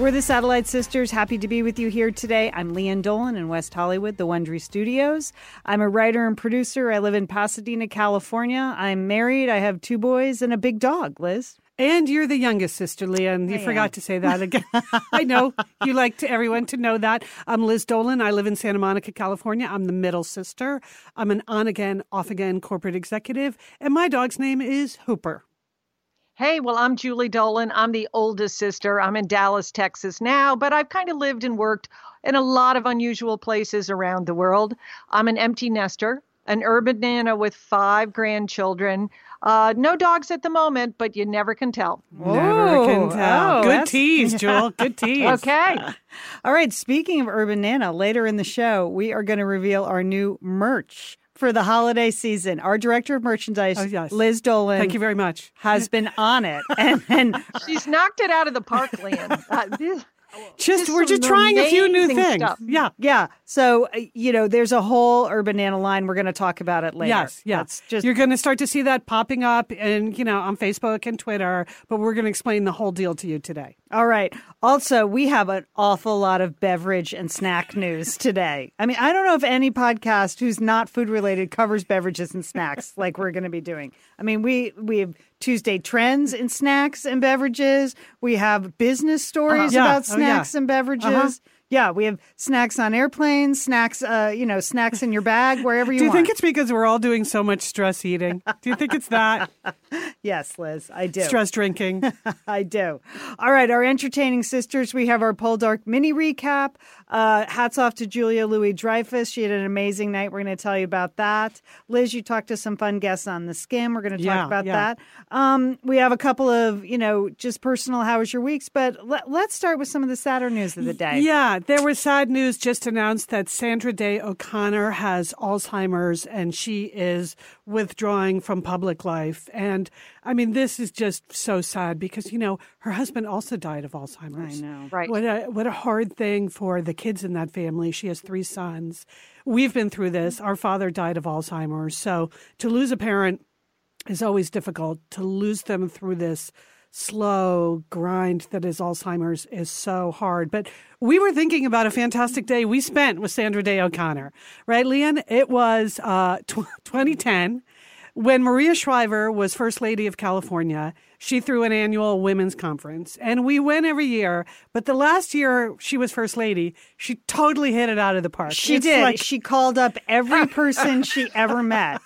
We're the Satellite Sisters. Happy to be with you here today. I'm Lian Dolan in West Hollywood, the Wondery Studios. I'm a writer and producer. I live in Pasadena, California. I'm married. I have two boys and a big dog, Liz. And you're the youngest sister, Lian. You I forgot am. to say that again. I know you like to everyone to know that. I'm Liz Dolan. I live in Santa Monica, California. I'm the middle sister. I'm an on again, off again corporate executive, and my dog's name is Hooper. Hey, well, I'm Julie Dolan. I'm the oldest sister. I'm in Dallas, Texas now, but I've kind of lived and worked in a lot of unusual places around the world. I'm an empty nester, an urban nana with five grandchildren. Uh, no dogs at the moment, but you never can tell. Never can tell. oh, Good that's- tease, Jewel. Good tease. Okay. All right, speaking of Urban Nana, later in the show, we are going to reveal our new merch for the holiday season. Our director of merchandise, Oh, yes. Liz Dolan, Thank you very much. has been on it. And, and She's knocked it out of the park, Lian. Uh, this- Just Just we're just trying a few new things. stuff. Yeah. yeah, so, uh, you know, there's a whole Urban Nana line. We're going to talk about it later. Yes, yes. That's just You're going to start to see that popping up and, you know, on Facebook and Twitter, but we're going to explain the whole deal to you today. All right. Also, we have an awful lot of beverage and snack news today. I mean, I don't know if any podcast who's not food related covers beverages and snacks like we're going to be doing. I mean, we we have Tuesday trends in snacks and beverages. We have business stories Yeah. about Oh, yeah. snacks and beverages. Uh-huh. Yeah, we have snacks on airplanes, snacks, uh, you know, snacks in your bag, wherever you are. Do you want. think it's because we're all doing so much stress eating? Do you think it's that? yes, Liz, I do. stress drinking? I do. All right, our entertaining sisters. We have our Poldark mini recap. Uh, hats off to Julia Louis Dreyfus. She had an amazing night. We're going to tell you about that. Liz, you talked to some fun guests on the skim. We're going to talk Yeah, about yeah. that. Um, we have a couple of, you know, just personal how was your weeks, but let, let's start with some of the sadder news of the day. Yeah, there was sad news just announced that Sandra Day O'Connor has Alzheimer's and she is withdrawing from public life. And I mean, this is just so sad because, you know, her husband also died of Alzheimer's. I know. Right. What a what a hard thing for the kids in that family. She has three sons. We've been through this. Our father died of Alzheimer's. So to lose a parent is always difficult. To lose them through this slow grind that is Alzheimer's is so hard. But we were thinking about a fantastic day we spent with Sandra Day O'Connor, right, Lian? It was uh, tw- 2010 when Maria Shriver was First Lady of California. She threw an annual women's conference, and we went every year. But the last year she was First Lady, she totally hit it out of the park. She It's did. like- she called up every person she ever met.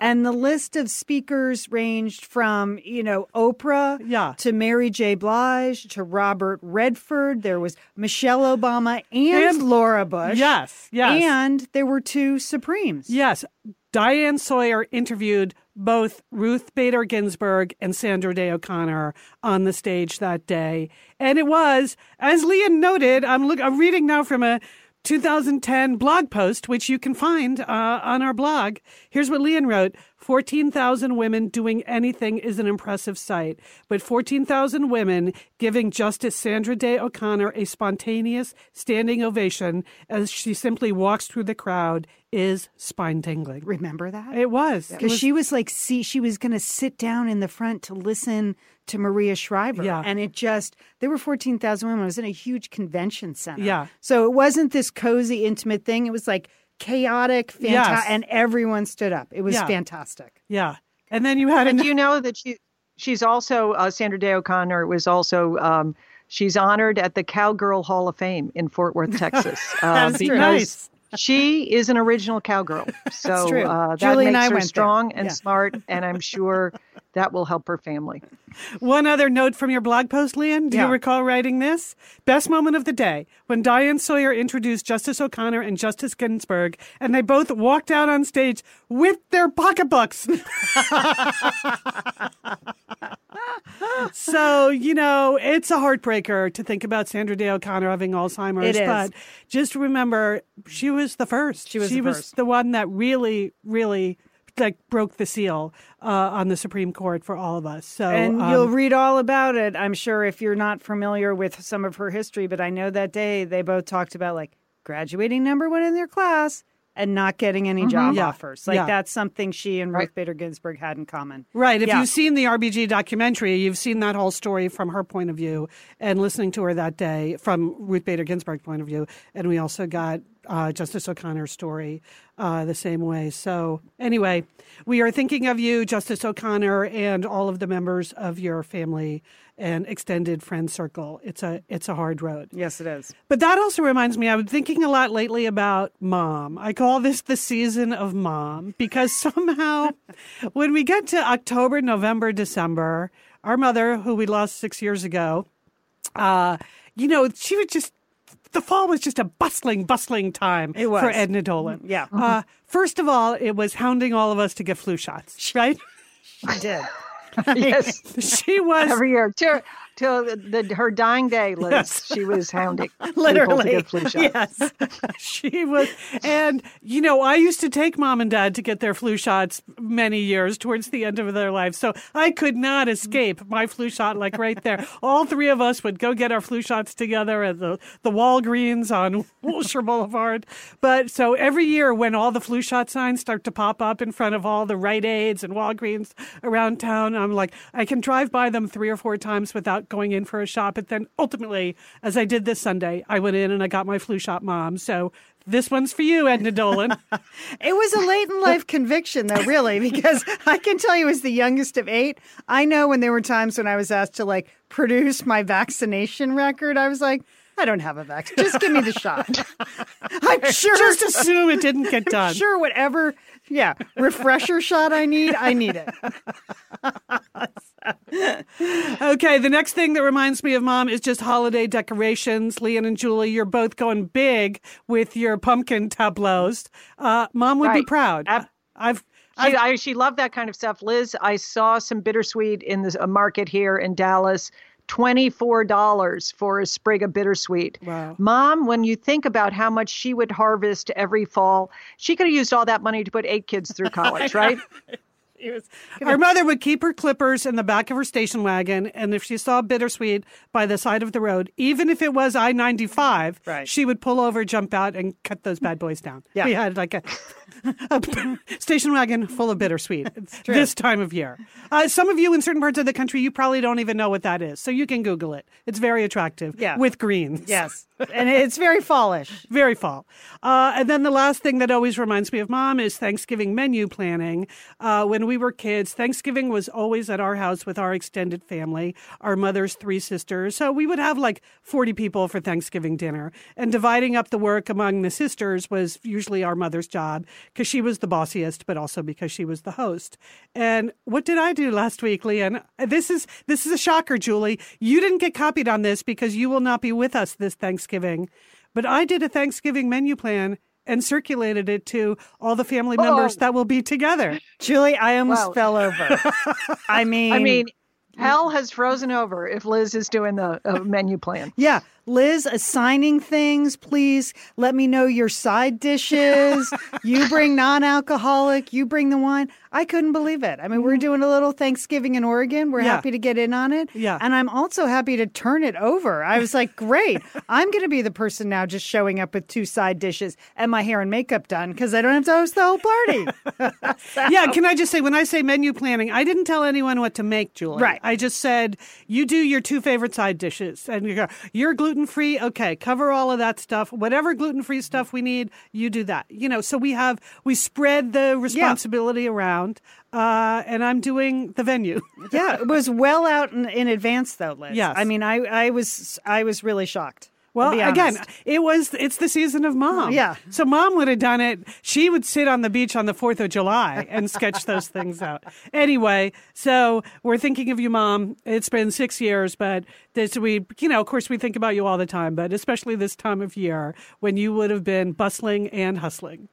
And the list of speakers ranged from, you know, Oprah Yeah. to Mary J. Blige to Robert Redford. There was Michelle Obama and, And- Laura Bush. yes, yes. And there were two Supremes. Yes. Diane Sawyer interviewed both Ruth Bader Ginsburg and Sandra Day O'Connor on the stage that day. And it was, as Lian noted, I'm, look, I'm reading now from a 2010 blog post, which you can find uh, on our blog. Here's what Lian wrote 14,000 women doing anything is an impressive sight, but 14,000 women giving Justice Sandra Day O'Connor a spontaneous standing ovation as she simply walks through the crowd is spine tingling. Remember that? It was. Because she was like, see, she was going to sit down in the front to listen to Maria Shriver. Yeah. And it just, there were 14,000 women. It was in a huge convention center. Yeah. So it wasn't this cozy, intimate thing. It was like chaotic, fantastic, Yes. and everyone stood up. It was Yeah. fantastic. yeah. And then you had And an, do you know that she she's also uh, Sandra Day O'Connor was also um, she's honored at the Cowgirl Hall of Fame in Fort Worth, Texas, uh, That is true. Nice. she is an original cowgirl. So true. uh, that Julie and makes I her went there. strong and Yeah. smart, and I'm sure that will help her family. One other note from your blog post, Lian. Do Yeah. you recall writing this? Best moment of the day when Diane Sawyer introduced Justice O'Connor and Justice Ginsburg, and they both walked out on stage with their pocketbooks. so, you know, it's a heartbreaker to think about Sandra Day O'Connor having Alzheimer's. It is. But just remember, she was the first. She was she the was the one that really, really like broke the seal uh, on the Supreme Court for all of us. So and um, you'll read all about it, I'm sure, if you're not familiar with some of her history. But I know that day they both talked about like graduating number one in their class and not getting any job Yeah. offers. Like Yeah. that's something she and Ruth. Bader Ginsburg had in common. Right. If Yeah. you've seen the RBG documentary, you've seen that whole story from her point of view and listening to her that day from Ruth Bader Ginsburg's point of view. And we also got uh, Justice O'Connor's story uh, the same way. So, anyway, we are thinking of you, Justice O'Connor, and all of the members of your family and extended friend circle. It's a it's a hard road. Yes, it is. But that also reminds me, I've been thinking a lot lately about mom. I call this the season of mom because somehow when we get to October, November, December, our mother, who we lost six years ago, uh, you know, she was just, the fall was just a bustling, bustling time It was. for Edna Dolan. Yeah. Uh, first of all, it was hounding all of us to get flu shots, right? She did. yes, she was every year. Till till the, the, her dying day, Liz. She was hounding Literally. get flu shots. Yes. she was and you know i used to take mom and dad to get their flu shots many years towards the end of their lives so i could not escape my flu shot like right there all three of us would go get our flu shots together at the, the walgreens on wilshire boulevard but so every year when all the flu shot signs start to pop up in front of all the rite aids and walgreens around town i'm like i can drive by them three or four times without going in for a shot but then ultimately as i did this sunday i went in and i got my flu shot mom so this one's for you, Edna Dolan. It was a late in life conviction, though, really, because I can tell you, as the youngest of eight, I know when there were times when I was asked to like produce my vaccination record, I was like, I don't have a vaccine. Just give me the shot. I'm sure. Just assume it didn't get done. sure, whatever. Yeah, refresher shot I need, I need it. Okay, the next thing that reminds me of mom is just holiday decorations. Lian and Julie, you're both going big with your pumpkin tableaus. Uh, mom would be proud. Ab- I've She, I, she loved that kind of stuff. Liz, I saw some bittersweet in the market here in Dallas. $24 for a sprig of bittersweet. Wow. Mom, when you think about how much she would harvest every fall, she could have used all that money to put eight kids through college, right? Our mother would keep her clippers in the back of her station wagon, and if she saw bittersweet by the side of the road, even if it was I ninety five, Right. she would pull over, jump out, and cut those bad boys down. Yeah. We had like a, a station wagon full of bittersweet this time of year. Uh, some of you in certain parts of the country, you probably don't even know what that is, so you can Google it. It's very attractive. Yeah. with greens. Yes, and it's very fallish. Very fall. Uh, and then the last thing that always reminds me of mom is Thanksgiving menu planning. Uh, when we were kids, Thanksgiving was always at our house with our extended family, our mother's three sisters. So we would have like 40 people for Thanksgiving dinner. And dividing up the work among the sisters was usually our mother's job because she was the bossiest, but also because she was the host. And what did I do last week, Lian? This is this is a shocker, Julie. You didn't get copied on this because you will not be with us this Thanksgiving. But I did a Thanksgiving menu plan and circulated it to all the family members Oh. that will be together. Julie, I almost Well- fell over. I mean, I mean, hell has frozen over if Liz is doing the uh, menu plan. Yeah. Liz, assigning things, please let me know your side dishes. you bring non alcoholic, you bring the wine. I couldn't believe it. I mean, we're mm-hmm. doing a little Thanksgiving in Oregon. We're Yeah. happy to get in on it. Yeah. And I'm also happy to turn it over. I was like, great. I'm going to be the person now just showing up with two side dishes and my hair and makeup done because I don't have to host the whole party. Yeah, can I just say, when I say menu planning, I didn't tell anyone what to make, Julie. Right. I just said, you do your two favorite side dishes. And you go, you're gluten free. Okay, cover all of that stuff. Whatever gluten free stuff we need, you do that. You know, so we have, we spread the responsibility around. Uh, and I'm doing the venue. yeah. It was well out in, in advance, though, Liz. Yes. I mean, I, I was I was really shocked. Well, again, it was it's the season of mom. Yeah. So mom would have done it. She would sit on the beach on the 4th of July and sketch those things out. Anyway, so we're thinking of you mom. It's been 6 years, but this we you know, of course we think about you all the time, but especially this time of year when you would have been bustling and hustling.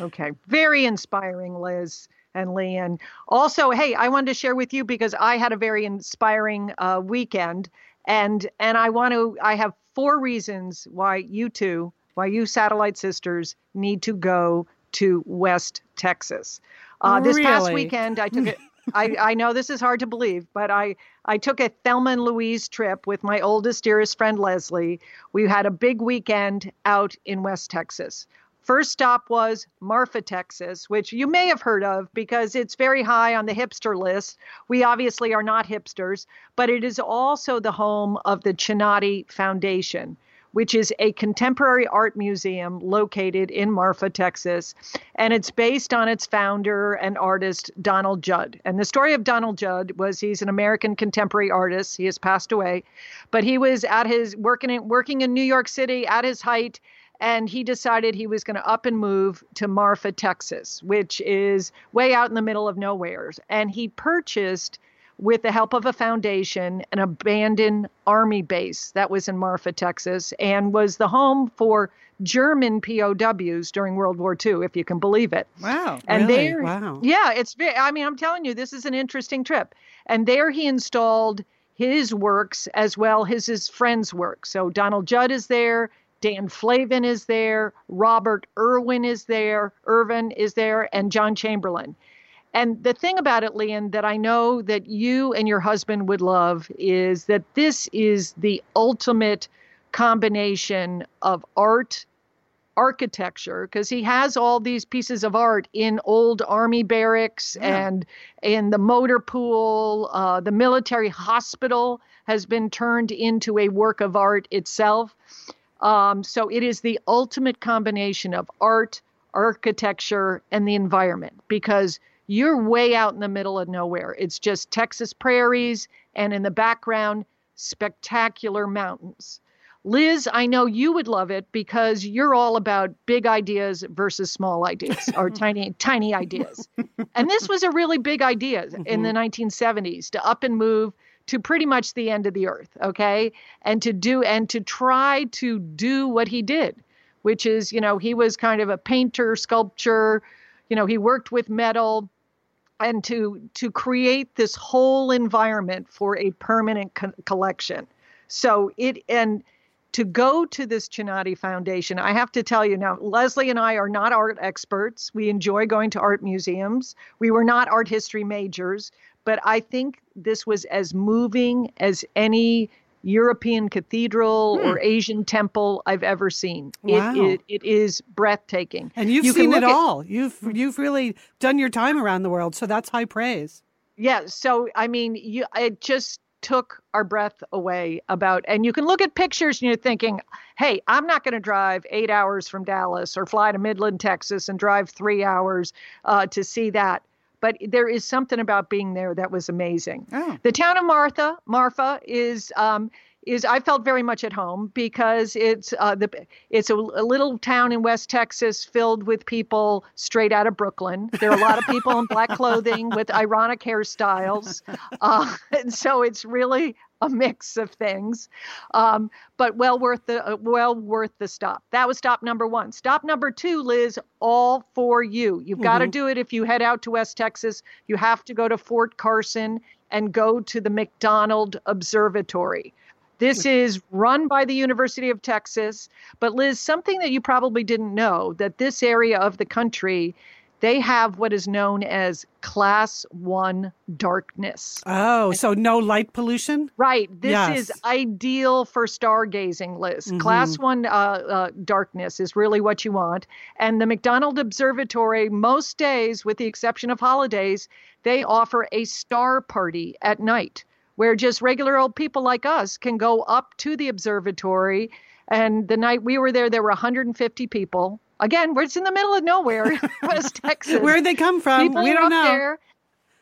Okay. Very inspiring, Liz and Lian. Also, hey, I wanted to share with you because I had a very inspiring uh, weekend and and I want to I have four reasons why you two, why you satellite sisters need to go to West Texas. Uh, this really? past weekend, I took it. I, I know this is hard to believe, but I, I took a Thelma and Louise trip with my oldest, dearest friend, Leslie. We had a big weekend out in West Texas. First stop was Marfa, Texas, which you may have heard of because it's very high on the hipster list. We obviously are not hipsters, but it is also the home of the Chinati Foundation, which is a contemporary art museum located in Marfa, Texas. And it's based on its founder and artist, Donald Judd. And the story of Donald Judd was he's an American contemporary artist. He has passed away, but he was at his working in, working in New York City at his height and he decided he was going to up and move to Marfa, Texas, which is way out in the middle of nowhere. And he purchased, with the help of a foundation, an abandoned army base that was in Marfa, Texas, and was the home for German POWs during World War II, if you can believe it. Wow. And Really? there, Wow. yeah, it's. I mean, I'm telling you, this is an interesting trip. And there he installed his works as well as his friends' work. So Donald Judd is there, Dan Flavin is there, Robert Irwin is there, Irvin is there, and John Chamberlain. And the thing about it, Lian, that I know that you and your husband would love is that this is the ultimate combination of art architecture because he has all these pieces of art in old army barracks Yeah. and in the motor pool. Uh, the military hospital has been turned into a work of art itself. Um, so it is the ultimate combination of art, architecture, and the environment because you're way out in the middle of nowhere. It's just Texas prairies and in the background, spectacular mountains. Liz, I know you would love it because you're all about big ideas versus small ideas or tiny tiny ideas. And this was a really big idea in the 1970s to up and move to pretty much the end of the earth, okay? And to do and to try to do what he did, which is, you know, he was kind of a painter, sculptor, you know, he worked with metal and to to create this whole environment for a permanent co- collection. So it and to go to this Chinati Foundation, I have to tell you now, Leslie and I are not art experts. We enjoy going to art museums. We were not art history majors, but I think this was as moving as any European cathedral or Asian temple I've ever seen. Wow. It, it, it is breathtaking. And you've You seen it look at- all. You've you've really done your time around the world, so that's high praise. Yeah. So I mean, you it just took our breath away about and you can look at pictures and you're thinking, hey, I'm not going to drive eight hours from Dallas or fly to Midland, Texas and drive three hours uh, to see that. But there is something about being there that was amazing. Oh. The town of Martha, Marfa, is um, is I felt very much at home because it's uh, the it's a, a little town in West Texas filled with people straight out of Brooklyn. There are a lot of people in black clothing with ironic hairstyles, uh, and so it's really a mix of things, um, but well worth the uh, well worth the stop. That was stop number one. Stop number two, Liz, all for you. You've got to do it if you head out to West Texas. You have to go to Fort Carson and go to the McDonald Observatory. This is run by the University of Texas. But Liz, something that you probably didn't know that this area of the country, they have what is known as class one darkness. Oh, so no light pollution? Right. This Yes. is ideal for stargazing, Liz. Class one uh, uh, darkness is really what you want. And the McDonald Observatory, most days, with the exception of holidays, they offer a star party at night where just regular old people like us can go up to the observatory. And the night we were there, there were 150 people. Again, we're it's in the middle of nowhere, West Texas. Where'd they come from? People we don't know. there.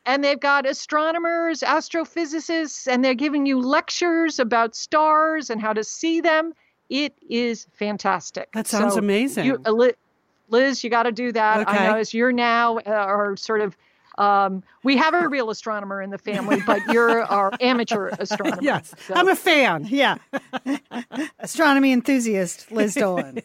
and they've got astronomers, astrophysicists, and they're giving you lectures about stars and how to see them. It is fantastic. That sounds So amazing. You, uh, Liz, you got to do that. Okay. I know as you're now uh, are sort of. Um, we have a real astronomer in the family, but you're our amateur astronomer. yes, So- I'm a fan. Yeah. Astronomy enthusiast, Liz Dolan.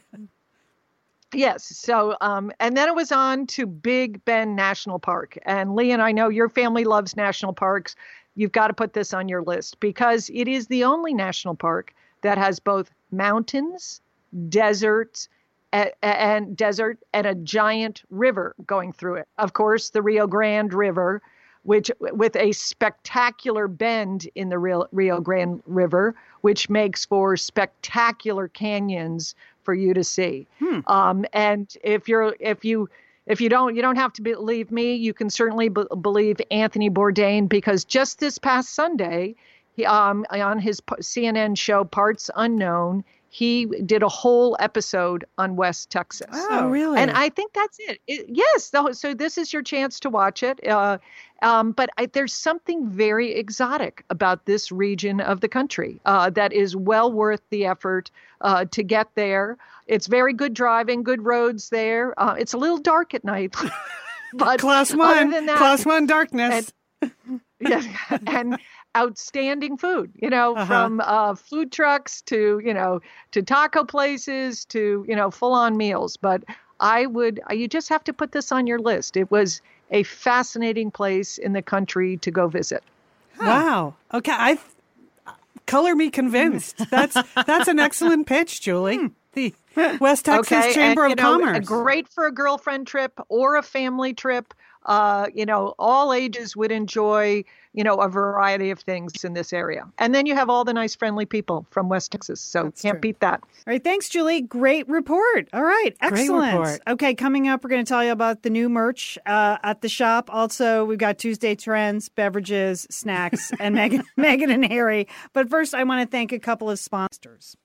Yes. So, um, and then it was on to Big Bend National Park. And Lian I know your family loves national parks. You've got to put this on your list because it is the only national park that has both mountains, deserts, and desert and a giant river going through it. Of course, the Rio Grande River, which with a spectacular bend in the Rio, Rio Grande River, which makes for spectacular canyons for you to see. Um, and if you're if you if you don't you don't have to believe me, you can certainly b- believe Anthony Bourdain because just this past Sunday, he, um, on his CNN show Parts Unknown, he did a whole episode on West Texas. Oh, really? And I think that's it. It- yes. So, so this is your chance to watch it. Uh, um, but I, there's something very exotic about this region of the country uh, that is well worth the effort uh, to get there. It's very good driving, good roads there. Uh, it's a little dark at night. but class other one, than that, class one darkness. yeah, and outstanding food you know Uh-huh. from uh, food trucks to you know to taco places to you know full on meals but i would uh, you just have to put this on your list it was a fascinating place in the country to go visit Wow. Okay, I color me convinced. That's that's an excellent pitch, Julie. Hmm. The West Texas okay Chamber and, of you know, Commerce. great for a girlfriend trip or a family trip uh, you know all ages would enjoy you know a variety of things in this area and then you have all the nice friendly people from west texas so That's can't true. beat that All right, thanks, Julie. Great report. All right, Great excellent. report. Okay, coming up, we're going to tell you about the new merch uh, at the shop. Also, we've got Tuesday trends, beverages, snacks, and Meghan, Meghan and Harry. But first, I want to thank a couple of sponsors.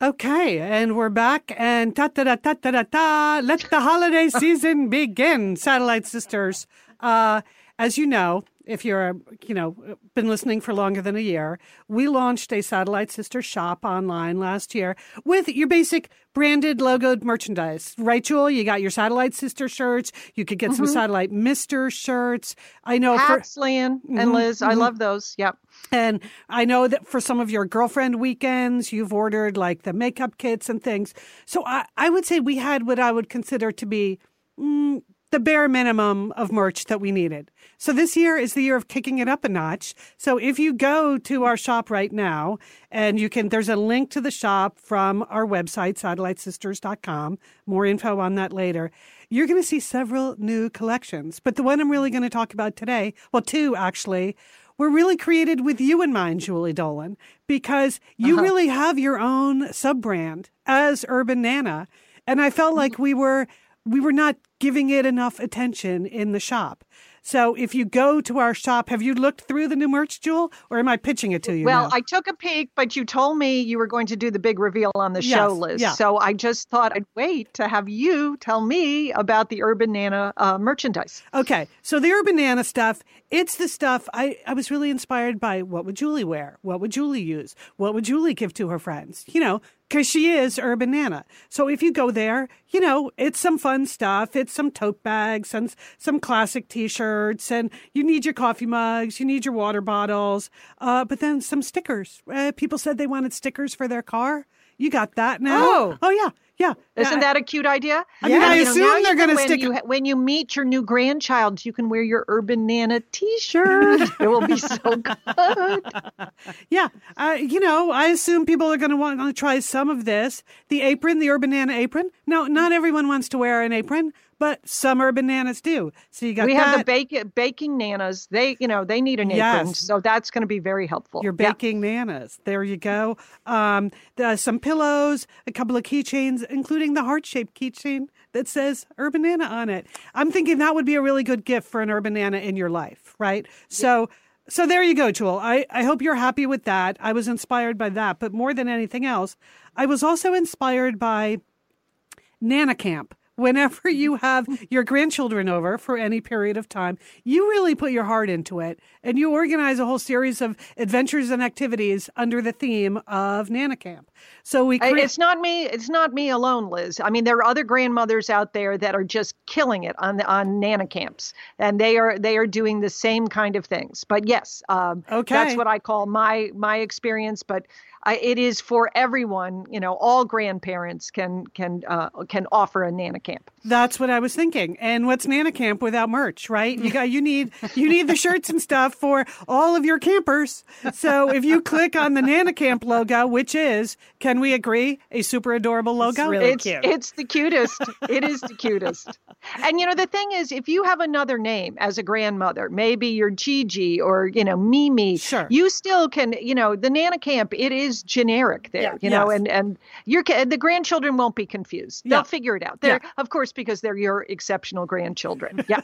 Okay, and we're back, and ta ta ta ta ta ta. Let the holiday season begin, Satellite Sisters. Uh, as you know, if you're, you know, been listening for longer than a year, we launched a Satellite Sister shop online last year with your basic branded logoed merchandise. Right, Jewel? You got your Satellite Sister shirts. You could get some mm-hmm. Satellite Mister shirts. I know for hats Lian and mm-hmm. liz i mm-hmm. love those yep and I know that for some of your girlfriend weekends, you've ordered like the makeup kits and things. So I, I would say we had what I would consider to be mm, the bare minimum of merch that we needed. So this year is the year of kicking it up a notch. So if you go to our shop right now and you can, there's a link to the shop from our website, satellitesisters.com. More info on that later. You're going to see several new collections, but the one I'm really going to talk about today, well, two actually, were really created with you in mind, Julie Dolan, because you uh-huh. really have your own sub brand as Urban Nana. And I felt like we were we were not giving it enough attention in the shop. So if you go to our shop, have you looked through the new merch, Jewel, or am I pitching it to you? Well, now? I took a peek, but you told me you were going to do the big reveal on the show, Yes, Liz. yeah. So I just thought I'd wait to have you tell me about the Urban Nana uh, merchandise. Okay, so the Urban Nana stuff, it's the stuff I, I was really inspired by what would Julie wear? What would Julie use? What would Julie give to her friends? You know, because she is Urban Nana. So if you go there, you know, it's some fun stuff. It's some tote bags and some classic t shirts, and you need your coffee mugs, you need your water bottles, uh, but then some stickers. Uh, people said they wanted stickers for their car. You got that now? Oh. oh yeah, yeah. Isn't Uh, that a cute idea? I mean, I And, you assume now they're gonna when stick- You, when you meet your new grandchild, you can wear your Urban Nana T-shirt. it will be so good. Yeah, uh, you know, I assume people are going to want to try some of this. The apron, the Urban Nana apron. No, not everyone wants to wear an apron, but some Urban Nanas do. So you got we that. have the bake, baking nanas. They, you know, they need an apron, Yes. so that's going to be very helpful. Your Yeah. baking nanas. There you go. Um, the, some pillows, a couple of keychains, including the heart shaped keychain that says Urban Nana on it. I'm thinking that would be a really good gift for an Urban Nana in your life, right? So, so there you go, Jewel. I, I hope you're happy with that. I was inspired by that, but more than anything else, I was also inspired by Nana Camp, whenever you have your grandchildren over for any period of time, you really put your heart into it and you organize a whole series of adventures and activities under the theme of Nana Camp. So we cre- it's not me it's not me alone, Liz. I mean there are other grandmothers out there that are just killing it on on Nana camps and they are they are doing the same kind of things. But yes, um, okay. that's what I call my my experience, but I, it is for everyone. You know, all grandparents can can uh, can offer a Nana camp. That's what I was thinking. And what's Nana camp without merch, right? You got you need you need the shirts and stuff for all of your campers. So if you click on the Nana camp logo, which is, can we agree, a super adorable logo? It's really it's, cute. It's the cutest. it is the cutest. And you know the thing is, if you have another name as a grandmother, maybe you're Gigi or you know Mimi, sure. you still can. You know the Nana camp. It is is generic there, yeah, you know, yes. and and your the grandchildren won't be confused. They'll yeah. figure it out. They're yeah. of course because they're your exceptional grandchildren. Yeah.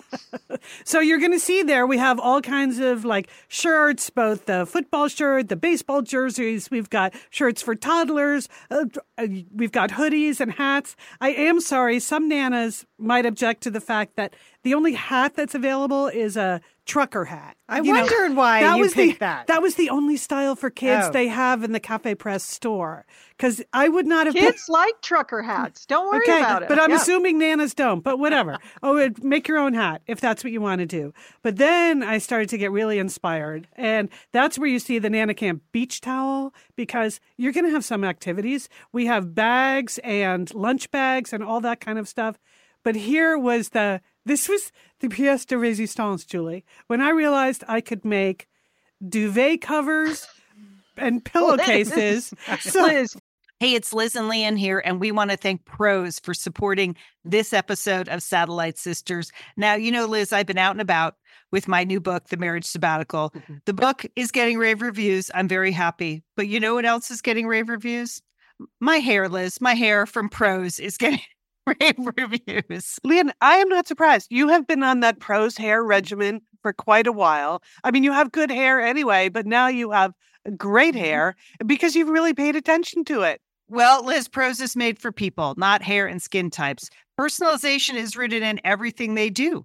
so you're going to see there we have all kinds of like shirts, both the football shirt, the baseball jerseys. We've got shirts for toddlers. Uh, uh, we've got hoodies and hats. I am sorry, some nanas might object to the fact that the only hat that's available is a trucker hat. I you wondered know, why that was the, that. That was the only style for kids oh. they have in the Cafe Press store. Because I would not have. Kids like trucker hats. Don't worry okay, about it. But I'm yeah. assuming nanas don't. But whatever. oh, make your own hat if that's what you want to do. But then I started to get really inspired, and that's where you see the Nana Camp beach towel because you're going to have some activities. We have bags and lunch bags and all that kind of stuff. But here was the this was the pièce de résistance, Julie. When I realized I could make duvet covers and pillowcases. so, Liz. Hey, it's Liz and Lian here, and we want to thank Prose for supporting this episode of Satellite Sisters. Now, you know, Liz, I've been out and about with my new book, The Marriage Sabbatical. Mm-hmm. The book is getting rave reviews. I'm very happy. But you know what else is getting rave reviews? My hair, Liz, my hair from Prose is getting rave reviews. Lian, I am not surprised. You have been on that Prose hair regimen for quite a while. I mean, you have good hair anyway, but now you have great mm-hmm. hair because you've really paid attention to it. Well, Liz, Prose is made for people, not hair and skin types. Personalization is rooted in everything they do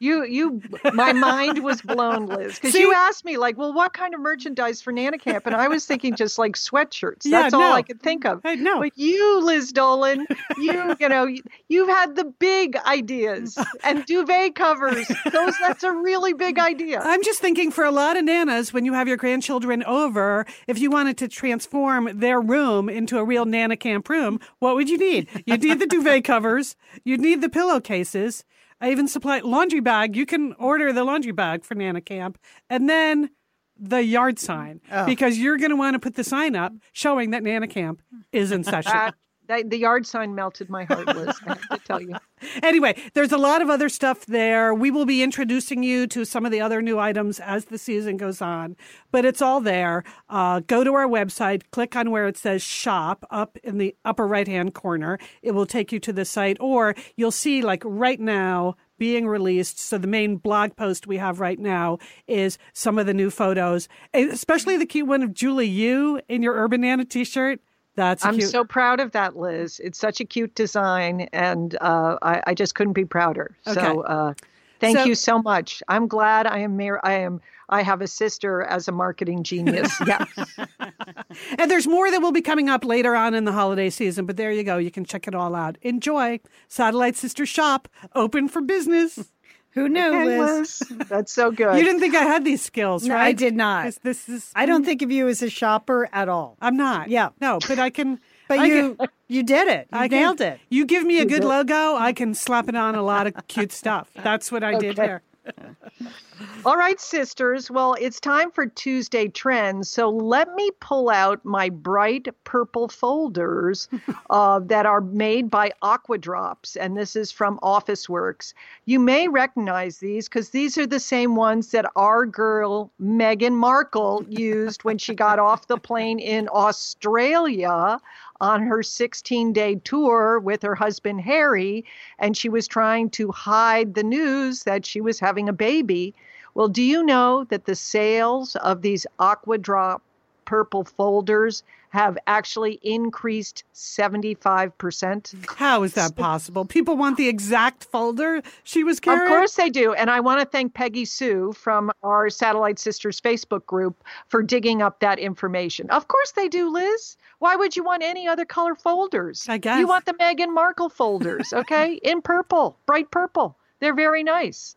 You, you, my mind was blown, Liz, because you asked me like, well, what kind of merchandise for Nana Camp? And I was thinking just like sweatshirts. Yeah, That's all. I could think of. Hey, no. But you, Liz Dolan, you, you know, you, you've had the big ideas and duvet covers. Those, that's a really big idea. I'm just thinking for a lot of nanas, when you have your grandchildren over, if you wanted to transform their room into a real Nana Camp room, what would you need? You'd need the duvet covers, you'd need the pillowcases. I even supply laundry bag. You can order the laundry bag for Nana Camp, and then the yard sign oh. because you're going to want to put the sign up showing that Nana Camp is in session. That, the yard sign melted my heart, Liz. I have to tell you. Anyway, there's a lot of other stuff there. We will be introducing you to some of the other new items as the season goes on, but it's all there. Uh, go to our website, click on where it says shop up in the upper right hand corner. It will take you to the site, or you'll see, like right now, being released. So the main blog post we have right now is some of the new photos, especially the cute one of Julie you in your Urban Nana t-shirt. That's I'm cute. so proud of that, Liz. It's such a cute design, and uh, I, I just couldn't be prouder. Okay. So, uh, thank So- you so much. I'm glad I am mar- I am I have a sister as a marketing genius. yeah. And there's more that will be coming up later on in the holiday season, but there you go. You can check it all out. Enjoy. Satellite Sister Shop, open for business. Who knew, Hey, Liz? Liz. That's so good. You didn't think I had these skills, No, right? I did not. This, this is. I don't think of you as a shopper at all. I'm not. Yeah. No, but I can. But I you can- you did it. You I can- nailed it. You give me a good logo, I can slap it on a lot of cute stuff. That's what I did here. All right, sisters. Well, it's time for Tuesday trends. So let me pull out my bright purple folders uh, that are made by Aqua Drops, and this is from Officeworks. You may recognize these because these are the same ones that our girl Meghan Markle used when she got off the plane in Australia on her 16 day tour with her husband Harry, and she was trying to hide the news that she was having a baby. Well, do you know that the sales of these Aqua Drop purple folders have actually increased 75%? How is that possible? People want the exact folder she was carrying. Of course they do. And I want to thank Peggy Sue from our Satellite Sisters Facebook group for digging up that information. Of course they do, Liz. Why would you want any other color folders? I guess. You want the Meghan Markle folders, okay? In purple, bright purple. They're very nice.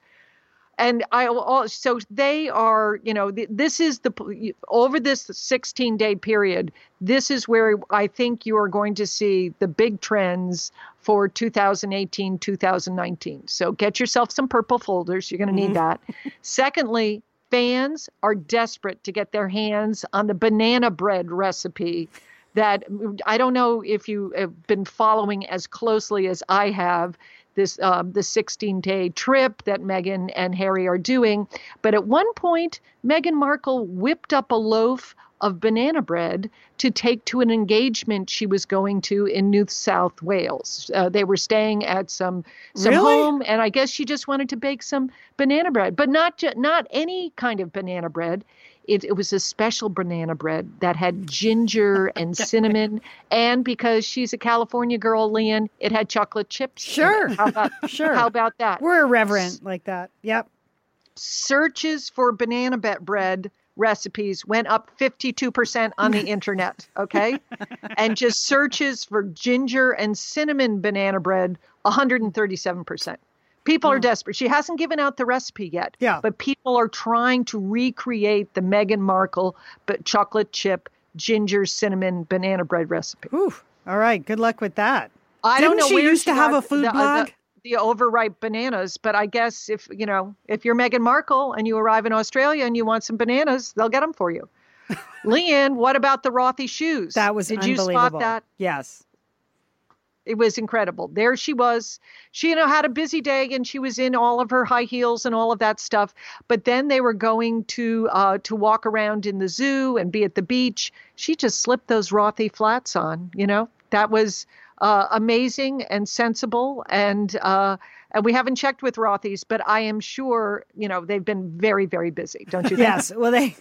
And I al- so they are, you know, this is the over this 16 day period. This is where I think you are going to see the big trends for 2018, 2019. So get yourself some purple folders. You're going to need mm-hmm. that. Secondly, fans are desperate to get their hands on the banana bread recipe that I don't know if you have been following as closely as I have this um, the 16 day trip that Meghan and Harry are doing. But at one point, Meghan Markle whipped up a loaf of banana bread to take to an engagement she was going to in New South Wales. Uh, they were staying at some some Really? home, and I guess she just wanted to bake some banana bread, but not not any kind of banana bread. It, it was a special banana bread that had ginger and cinnamon, and because she's a California girl, Lian, it had chocolate chips. Sure. How about Sure. How about that? We're irreverent like that. Yep. Searches for banana bread recipes went up 52% on the internet, okay? and just searches for ginger and cinnamon banana bread, 137%. People are desperate. She hasn't given out the recipe yet. Yeah. But people are trying to recreate the Meghan Markle but chocolate chip ginger cinnamon banana bread recipe. Whew. All right. Good luck with that. I Didn't don't know she used to have a food the, uh, blog? The, the overripe bananas, but I guess if you know if you're Meghan Markle and you arrive in Australia and you want some bananas, they'll get them for you. Lian, what about the Rothy shoes? That was Did you unbelievable. spot that? Yes. It was incredible. There she was. She, you know, had a busy day and she was in all of her high heels and all of that stuff. But then they were going to uh, to walk around in the zoo and be at the beach. She just slipped those Rothy flats on. You know, that was uh, amazing and sensible. And uh, and we haven't checked with Rothys, but I am sure you know they've been very very busy. Don't you think? Yes. Well, they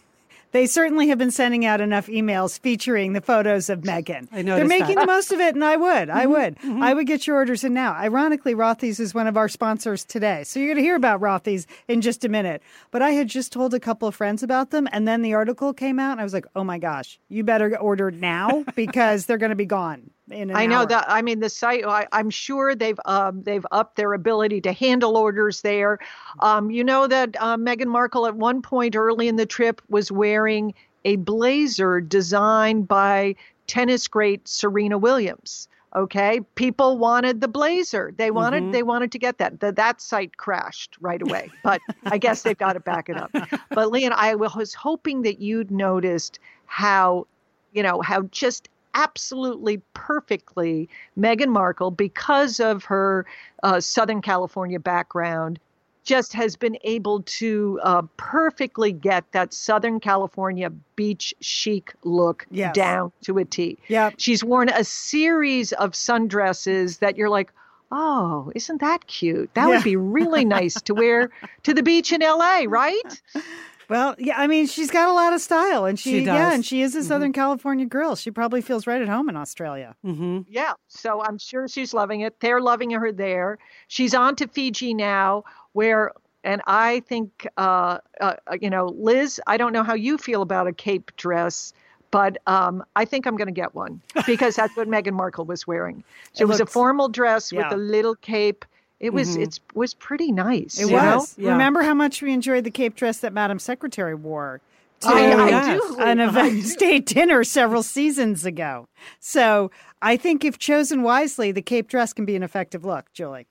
they certainly have been sending out enough emails featuring the photos of Meghan. I know They're making that. the most of it, and I would. Mm-hmm, I would. I would get your orders in now. Ironically, Rothy's is one of our sponsors today. So you're going to hear about Rothy's in just a minute. But I had just told a couple of friends about them, and then the article came out, and I was like, oh my gosh, you better order now because they're going to be gone I know hour. that. I mean, the site. I, I'm sure they've um, they've upped their ability to handle orders there. Um, you know that uh, Meghan Markle at one point early in the trip was wearing a blazer designed by tennis great Serena Williams. Okay, people wanted the blazer. They wanted Mm-hmm. they wanted to get that. The, that site crashed right away, but I guess they've got to back it up. But Lian, I was hoping that you'd noticed how, you know, how just absolutely perfectly Meghan Markle, because of her uh, Southern California background, just has been able to uh, perfectly get that Southern California beach chic look Yes. down to a T. Yep. She's worn a series of sundresses that you're like, oh, isn't that cute? That Yeah. would be really nice to wear to the beach in LA, right? Well, yeah, I mean, she's got a lot of style, and she, She yeah, and she is a Southern California girl. She probably feels right at home in Australia. Mm-hmm. Yeah, so I'm sure she's loving it. They're loving her there. She's on to Fiji now, where, and I think, uh, uh, you know, Liz, I don't know how you feel about a cape dress, but um, I think I'm going to get one because that's what Meghan Markle was wearing. It, It was looks- a formal dress yeah. with a little cape. It was mm-hmm. it was pretty nice. It was. Yeah. Remember how much we enjoyed the cape dress that Madam Secretary wore to oh, I, I yes. do. an I event do. state dinner several seasons ago. So I think if chosen wisely, the cape dress can be an effective look, Julie.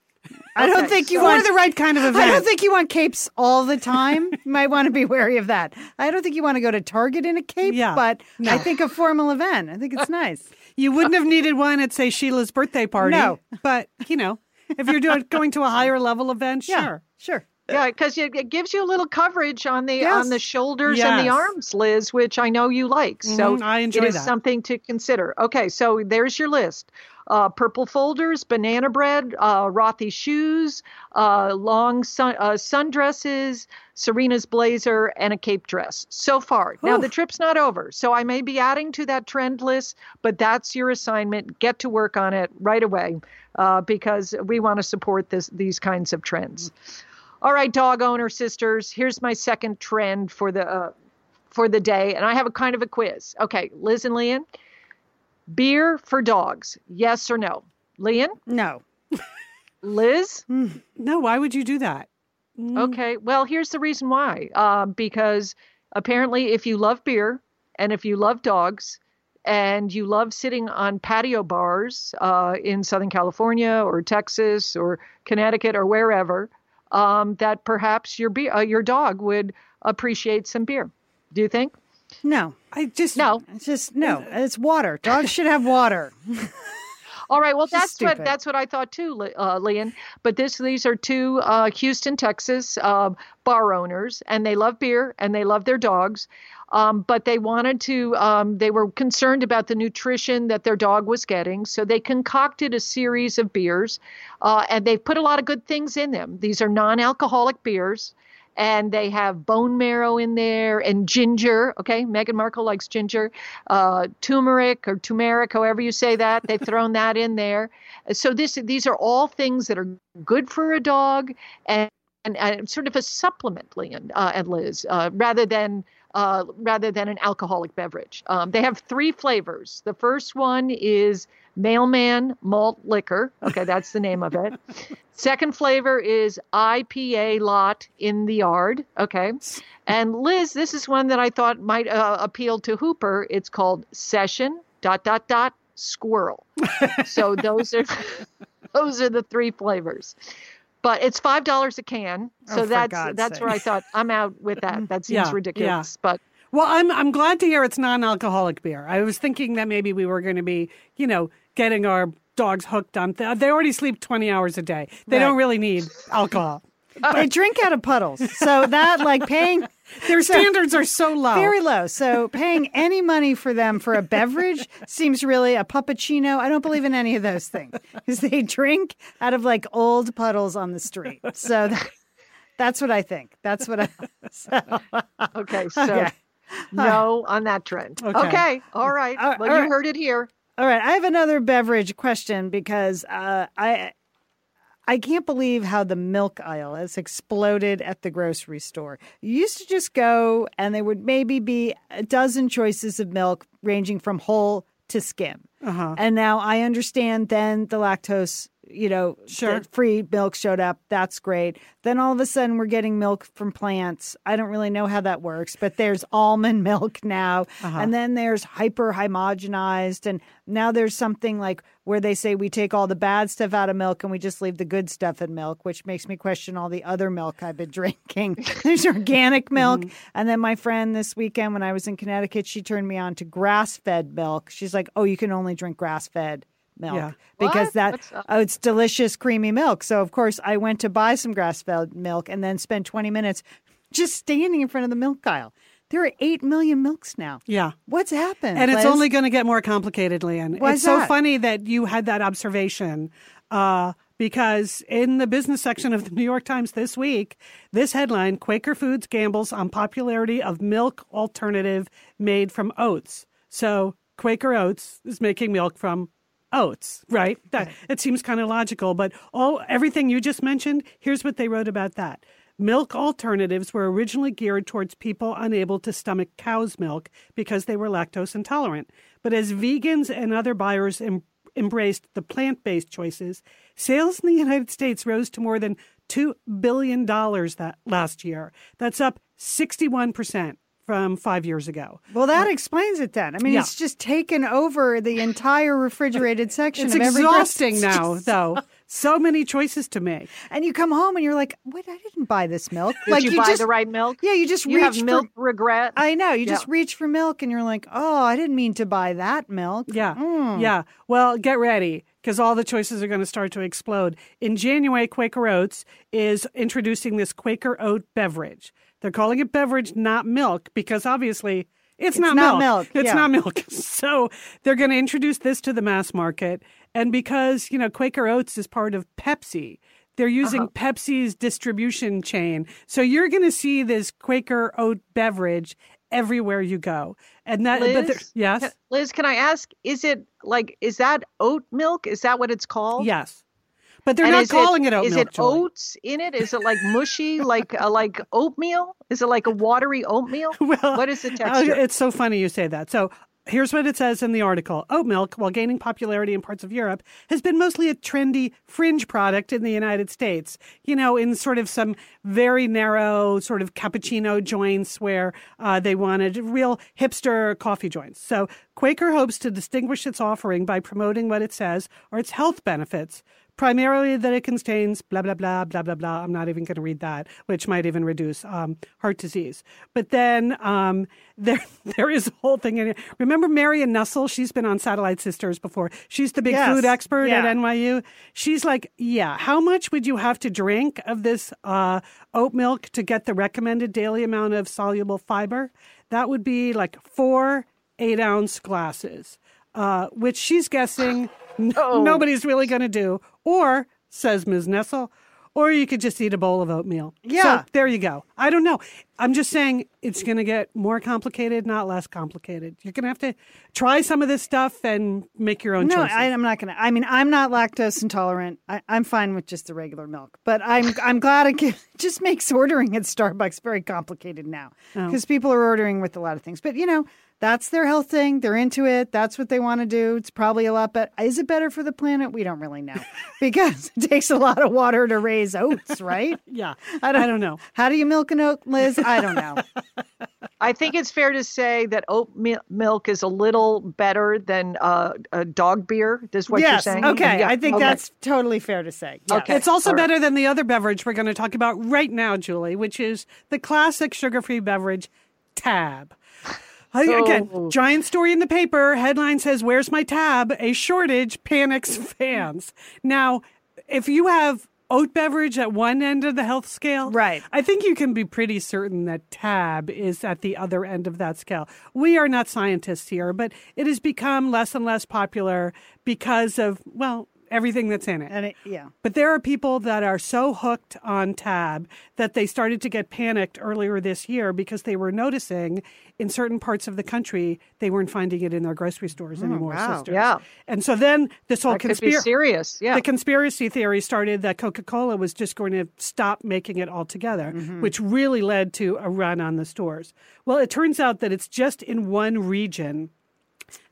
I don't Okay, think you so- want For the right kind of event. I don't think you want capes all the time. you might want to be wary of that. I don't think you want to go to Target in a cape, Yeah. but I think a formal event. I think it's nice. You wouldn't have needed one at, say, Sheila's birthday party. No. But, you know, if you're doing going to a higher level event, Yeah, sure. sure. Yeah, because it it gives you a little coverage on the Yes. on the shoulders and the arms, Liz, which I know you like. So Mhm, I enjoy it is that. something to consider. Okay, so there's your list: uh, purple folders, banana bread, uh, Rothy shoes, uh, long sun uh, sundresses, Serena's blazer, and a cape dress. So far, now the trip's not over, so I may be adding to that trend list, but that's your assignment. Get to work on it right away uh, because we want to support this these kinds of trends. All right, dog owner sisters. Here's my second trend for the uh, for the day, and I have a kind of a quiz. Okay, Liz and Lian, beer for dogs, yes or no? Lian, No. Liz. No, why would you do that? Mm, Okay, well, here's the reason why. Um, because apparently, if you love beer and if you love dogs and you love sitting on patio bars uh, in Southern California or Texas or Connecticut or wherever, um, that perhaps your be- uh, your dog would appreciate some beer. Do you think? No. I just No. It's just no. It's water. Dogs should have water. All right. Well, that's what that's what I thought too, uh, Lian. But this these are two uh, Houston, Texas um, bar owners, and they love beer and they love their dogs. Um, but they wanted to. Um, they were concerned about the nutrition that their dog was getting, so they concocted a series of beers, uh, and they've put a lot of good things in them. These are non-alcoholic beers. And they have bone marrow in there and ginger. Okay, Meghan Markle likes ginger, uh, turmeric or turmeric, however you say that. They've thrown that in there. So this these are all things that are good for a dog and and, and sort of a supplement, Lian uh, and Liz, uh, rather than uh, rather than an alcoholic beverage. Um, they have three flavors. The first one is Mailman Malt Liquor. Okay, that's the name of it. Second flavor is IPA Lot in the Yard. Okay. And Liz, this is one that I thought might uh, appeal to Hooper. It's called Session dot dot dot Squirrel. so those are those are the three flavors. But it's five dollars a can, so Oh, that's that's where. I thought I'm out with that. Mm-hmm. That seems Yeah, yeah. ridiculous. But Well, I'm I'm glad to hear it's non-alcoholic beer. I was thinking that maybe we were going to be, you know, getting our dogs hooked on. Th- they already sleep 20 hours a day. They don't really need alcohol. They drink out of puddles. So that like paying Their standards are so low. very low. So paying any money for them for a beverage seems really a puppuccino. I don't believe in any of those things because they drink out of like old puddles on the street. So that, that's what I think. That's what I. So, okay, so Okay. no on that trend. Okay. Okay, all right. All- well, all you right. heard it here. all right, I have another beverage question because uh, I. I can't believe how the milk aisle has exploded at the grocery store. You used to just go and there would maybe be a dozen choices of milk ranging from whole to skim. Uh-huh. And now I understand then the lactose, you know, Sure. free milk showed up. That's great. Then all of a sudden we're getting milk from plants. I don't really know how that works, but there's almond milk now. Uh-huh. And then there's hyper homogenized. And now there's something like where they say we take all the bad stuff out of milk and we just leave the good stuff in milk, which makes me question all the other milk I've been drinking. there's organic milk. Mm-hmm. And then my friend this weekend when I was in Connecticut, she turned me on to grass fed milk. She's like, oh, you can only drink grass fed milk Yeah. because What? that oh, it's delicious creamy milk. So of course I went to buy some grass fed milk and then spent 20 minutes just standing in front of the milk aisle. There are 8 million milks now. Yeah. What's happened? And it's Liz? only going to get more complicated, Lian. Why it's so that? funny that you had that observation uh, because in the business section of the New York Times this week, this headline Quaker Foods gambles on popularity of milk alternative made from oats. So Quaker Oats is making milk from oats, right? That, it seems kind of logical, but all everything you just mentioned, here's what they wrote about that. Milk alternatives were originally geared towards people unable to stomach cow's milk because they were lactose intolerant. But as vegans and other buyers em- embraced the plant based choices, sales in the United States rose to more than $2 billion that last year. That's up 61% from five years ago. Well, that explains it then. I mean, Yeah. it's just taken over the entire refrigerated section It's of every exhausting it's now, just- though. So many choices to make. And you come home and you're like, "Wait, I didn't buy this milk." Did like you, buy just the right milk? Yeah, you just You reach have for- milk regret. I know. You Yeah. just reach for milk and you're like, "Oh, I didn't mean to buy that milk." Yeah. Mm. Yeah. Well, get ready because all the choices are going to start to explode. In January, Quaker Oats is introducing this Quaker Oat beverage. They're calling it beverage, not milk, because obviously it's, not, not milk. milk, It's yeah. not milk. So they're going to introduce this to the mass market. And because, you know, Quaker Oats is part of Pepsi, they're using Uh-huh. Pepsi's distribution chain. So you're going to see this Quaker Oat beverage everywhere you go. And that, but there- yes. Liz, can I ask? Is it like is that oat milk? Is that what it's called? Yes. But they're And not calling it, oat Is it Julie. oats in it? Is it like mushy, like uh, like oatmeal? Is it like a watery oatmeal? Well, what is the texture? it's so funny you say that. So here's what it says in the article Oat milk, while gaining popularity in parts of Europe, has been mostly a trendy fringe product in the United States. You know, in sort of some very narrow sort of cappuccino joints where uh, they wanted real hipster coffee joints. So Quaker hopes to distinguish its offering by promoting what it says are its health benefits. Primarily that it contains blah, blah, blah, blah, blah, blah. I'm not even going to read that, which might even reduce um, heart disease. But then um, there there is a whole thing in it. Remember Marion Nestle? She's been on Satellite Sisters before. She's the big Yes. food expert Yeah. at NYU. She's like, yeah, how much would you have to drink of this uh, oat milk to get the recommended daily amount of soluble fiber? That would be like four eight ounce glasses, uh, which she's guessing n- nobody's really going to do. Or, says Ms. Nestle, or you could just eat a bowl of oatmeal. Yeah. So there you go. I don't know. I'm just saying it's going to get more complicated, not less complicated. You're going to have to try some of this stuff and make your own No, choices. I, I'm not gonna. I mean, I'm not lactose intolerant. I, I'm fine with just the regular milk. But I'm I'm glad it, just makes ordering at Starbucks very complicated now Oh. because people are ordering with a lot of things. But you know, that's their health thing. They're into it. That's what they want to do. It's probably a lot better. Is it better for the planet? We don't really know because it takes a lot of water to raise oats, right? yeah. I don't, I don't know. How do you milk an oat, Liz? I don't know. I think it's fair to say that oat mi- milk is a little better than uh, a dog beer. Is what yes. you're saying? Okay. Yeah, I think okay. that's totally fair to say. Yes. Okay. It's also all right. better than the other beverage we're going to talk about right now, Julie, which is the classic sugar free beverage, Tab. I- Again, giant story in the paper. Headline says, Where's my tab? A shortage panics fans. Now, if you have oat beverage at one end of the health scale, Right. I think you can be pretty certain that tab is at the other end of that scale. We are not scientists here, but it has become less and less popular because of, well, everything that's in it. And it, yeah. But there are people that are so hooked on Tab that they started to get panicked earlier this year because they were noticing in certain parts of the country they weren't finding it in their grocery stores mm, anymore. wow. Sisters. Yeah. And so then this whole That could be conspiracy. serious. Yeah. The conspiracy theory started that Coca Cola was just going to stop making it altogether, mm-hmm. which really led to a run on the stores. Well, it turns out that it's just in one region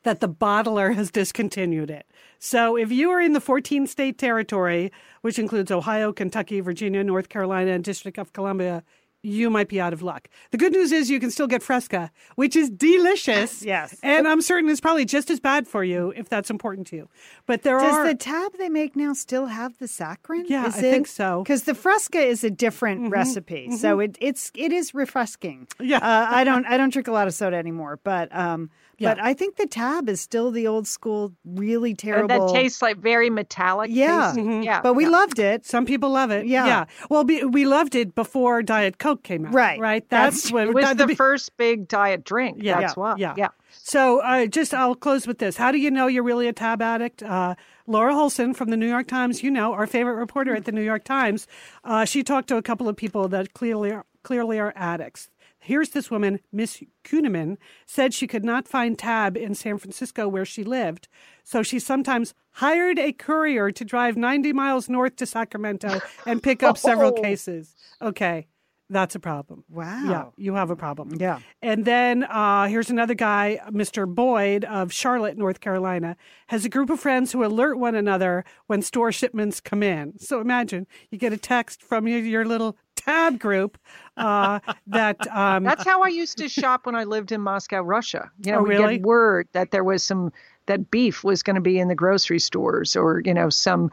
that the bottler has discontinued it. So if you are in the 14 state territory, which includes Ohio, Kentucky, Virginia, North Carolina, and District of Columbia, you might be out of luck. The good news is you can still get Fresca, which is delicious. Yes. And I'm certain it's probably just as bad for you if that's important to you. But there Does are the tab they make now still have the saccharin? Yeah, is I think so. Because the Fresca is a different recipe, so it, it's it is refreshing. Yeah. uh, I don't I don't drink a lot of soda anymore, but um, but I think the tab is still the old school, really And terrible. that tastes like very metallic. Yeah. Mm-hmm. Yeah. but we yeah. loved it. Some people love it. Yeah. Yeah. Well, be, we loved it before Diet Coke came out. Right. Right. That's- That's, what It was that- the first big diet drink. Yeah. That's Yeah. why. Yeah. Yeah. So, uh, just I'll close with this. How do you know you're really a tab addict? Uh, Laura Holson from the New York Times, you know, our favorite reporter at the New York Times, uh, she talked to a couple of people that clearly are, clearly are addicts. Here's this woman, Miss Kuhneman, said she could not find tab in San Francisco where she lived. So she sometimes hired a courier to drive 90 miles north to Sacramento and pick up several Oh. cases. Okay, that's a problem. Wow. Yeah, you have a problem. Yeah. And then uh, here's another guy, Mr. Boyd of Charlotte, North Carolina, has a group of friends who alert one another when store shipments come in. So imagine you get a text from your, your little tab group uh, that um, That's how I used to shop when I lived in Moscow, Russia. You know, Oh, we get word that there was some that beef was going to be in the grocery stores, or you know, some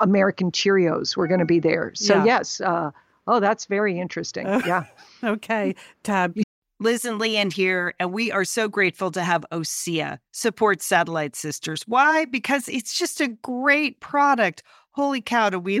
American Cheerios were going to be there. So Yeah. yes, uh, oh, that's very interesting. yeah. okay, tab. Liz and Lian here, and we are so grateful to have OSEA support Satellite Sisters. Why? Because it's just a great product. Holy cow, do we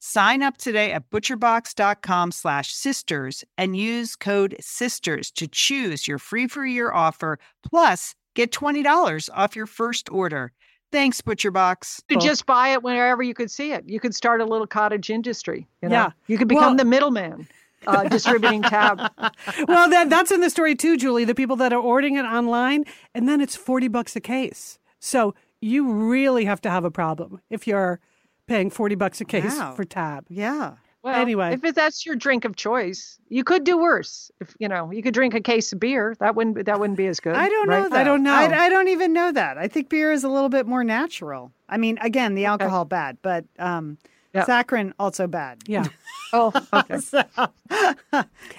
Sign up today at butcherbox.com slash sisters and use code sisters to choose your free for year offer plus get $20 off your first order. Thanks, ButcherBox. You just buy it wherever you could see it. You could start a little cottage industry. You know? Yeah. You could become Well- the middleman, uh, distributing tab. well, that, that's in the story too, Julie. The people that are ordering it online, and then it's 40 bucks a case. So you really have to have a problem if you're paying 40 bucks a case Wow. for tab. Yeah. Well, Anyway. if that's your drink of choice, you could do worse. If you know, you could drink a case of beer. That wouldn't that wouldn't be as good. I don't right? know that. I don't know. I, I don't even know that. I think beer is a little bit more natural. I mean, again, the alcohol bad, but um, Yeah. saccharin also bad. Yeah. Oh, okay. So,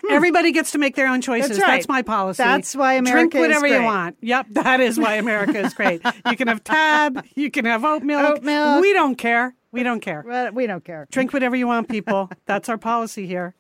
Everybody gets to make their own choices. That's right. my policy. That's why America is great. Drink is whatever you want. Yep, that is why America is great. You can have tab, you can have oat milk. Oat milk. We don't care. We don't care. we don't care. Drink whatever you want, people. That's our policy here.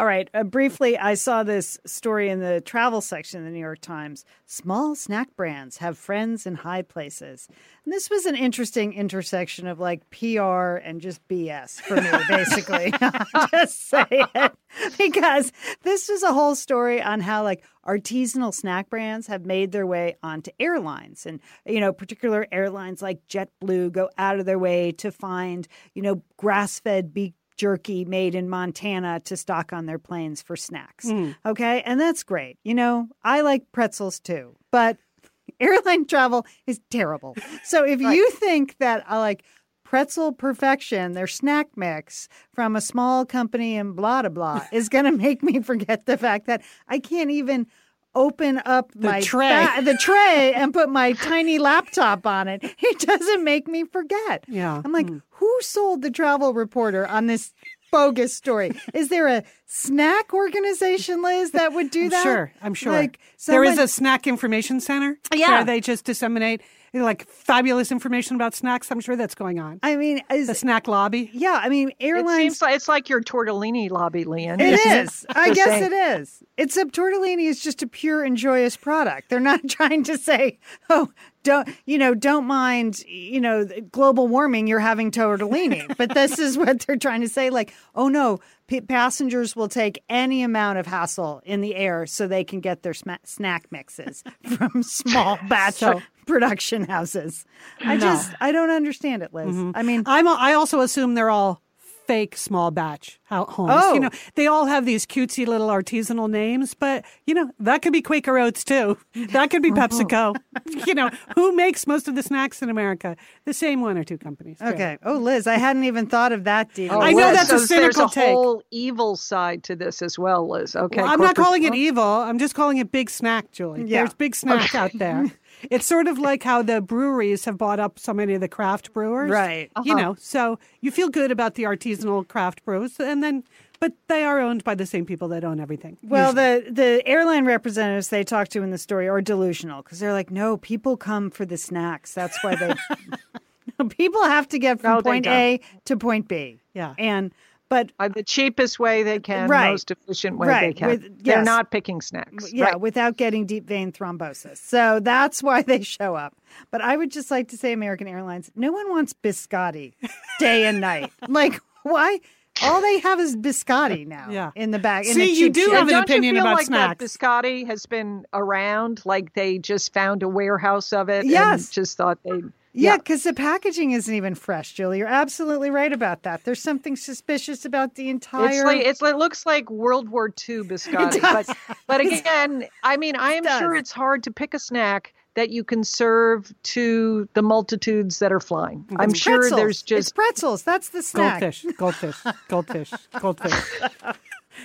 All right. Uh, briefly, I saw this story in the travel section of the New York Times. Small snack brands have friends in high places. And this was an interesting intersection of like PR and just BS for me, basically. Just say it. Because this was a whole story on how like artisanal snack brands have made their way onto airlines. And, you know, particular airlines like JetBlue go out of their way to find, you know, grass fed beef jerky made in Montana to stock on their planes for snacks. Hmm. Okay. And that's great. You know, I like pretzels too, but airline travel is terrible. So if you think that I like pretzel perfection, their snack mix from a small company in blah, blah, blah, is going to make me forget the fact that I can't even open up my tray. ba- the tray and put my tiny laptop on it. It doesn't make me forget. Yeah. I'm like, hmm. who sold the travel reporter on this bogus story? Is there a snack organization, Liz, that would do I'm that? sure. I'm sure. Like there is a snack information center. Yeah. Where they just disseminate you know, like fabulous information about snacks. I'm sure that's going on. I mean, The snack lobby. yeah. I mean, airlines. It seems like it's like your tortellini lobby, Lian. It isn't is. I guess same. it is. Except tortellini is just a pure and joyous product. They're not trying to say, oh, don't you know, don't mind, you know, global warming. You're having tortellini, but this is what they're trying to say. Like, oh no, p- passengers will take any amount of hassle in the air so they can get their sma- snack mixes from small batch So- production houses. I No. just I don't understand it, Liz. Mhm. I mean, I'm. I also assume they're all fake small batch ho- homes. Oh. You know, they all have these cutesy little artisanal names, but you know that could be Quaker Oats too. That could be PepsiCo. you know, who makes most of the snacks in America? The same one or two companies. too. okay. Oh, Liz, I hadn't even thought of that detail. I know well, that's a so cynical there's a take. whole evil side to this as well, Liz. Okay, Well, I'm not calling it evil. I'm just calling it big snack, Julie. Yeah. There's big snack out there. It's sort of like how the breweries have bought up so many of the craft brewers. Right. You Uh-huh. know, so you feel good about the artisanal craft brews and then but they are owned by the same people that own everything. Well, the the airline representatives they talked to in the story are delusional because they're like, no, people come for the snacks. That's why they. people have to get from No, point A to point B. Yeah. and but Uh, the cheapest way they can, Right. most efficient way they can. With- They're not picking snacks. yeah, Right. without getting deep vein thrombosis. So that's why they show up. But I would just like to say, American Airlines, no one wants biscotti day and night. Like, why? All they have is biscotti now. Yeah. in the back. in See, you do ship. have an don't opinion you feel about like snacks. That biscotti has been around, like they just found a warehouse of it. Yes. and just thought they. Yeah, because the packaging isn't even fresh, Julie. You're absolutely right about that. There's something suspicious about the entire. It's like it's, it looks like World War II biscotti, but but again, I mean, I am does. sure it's hard to pick a snack that you can serve to the multitudes that are flying. I'm It's sure pretzels. there's it's just pretzels. That's the snack. goldfish, goldfish, goldfish, goldfish.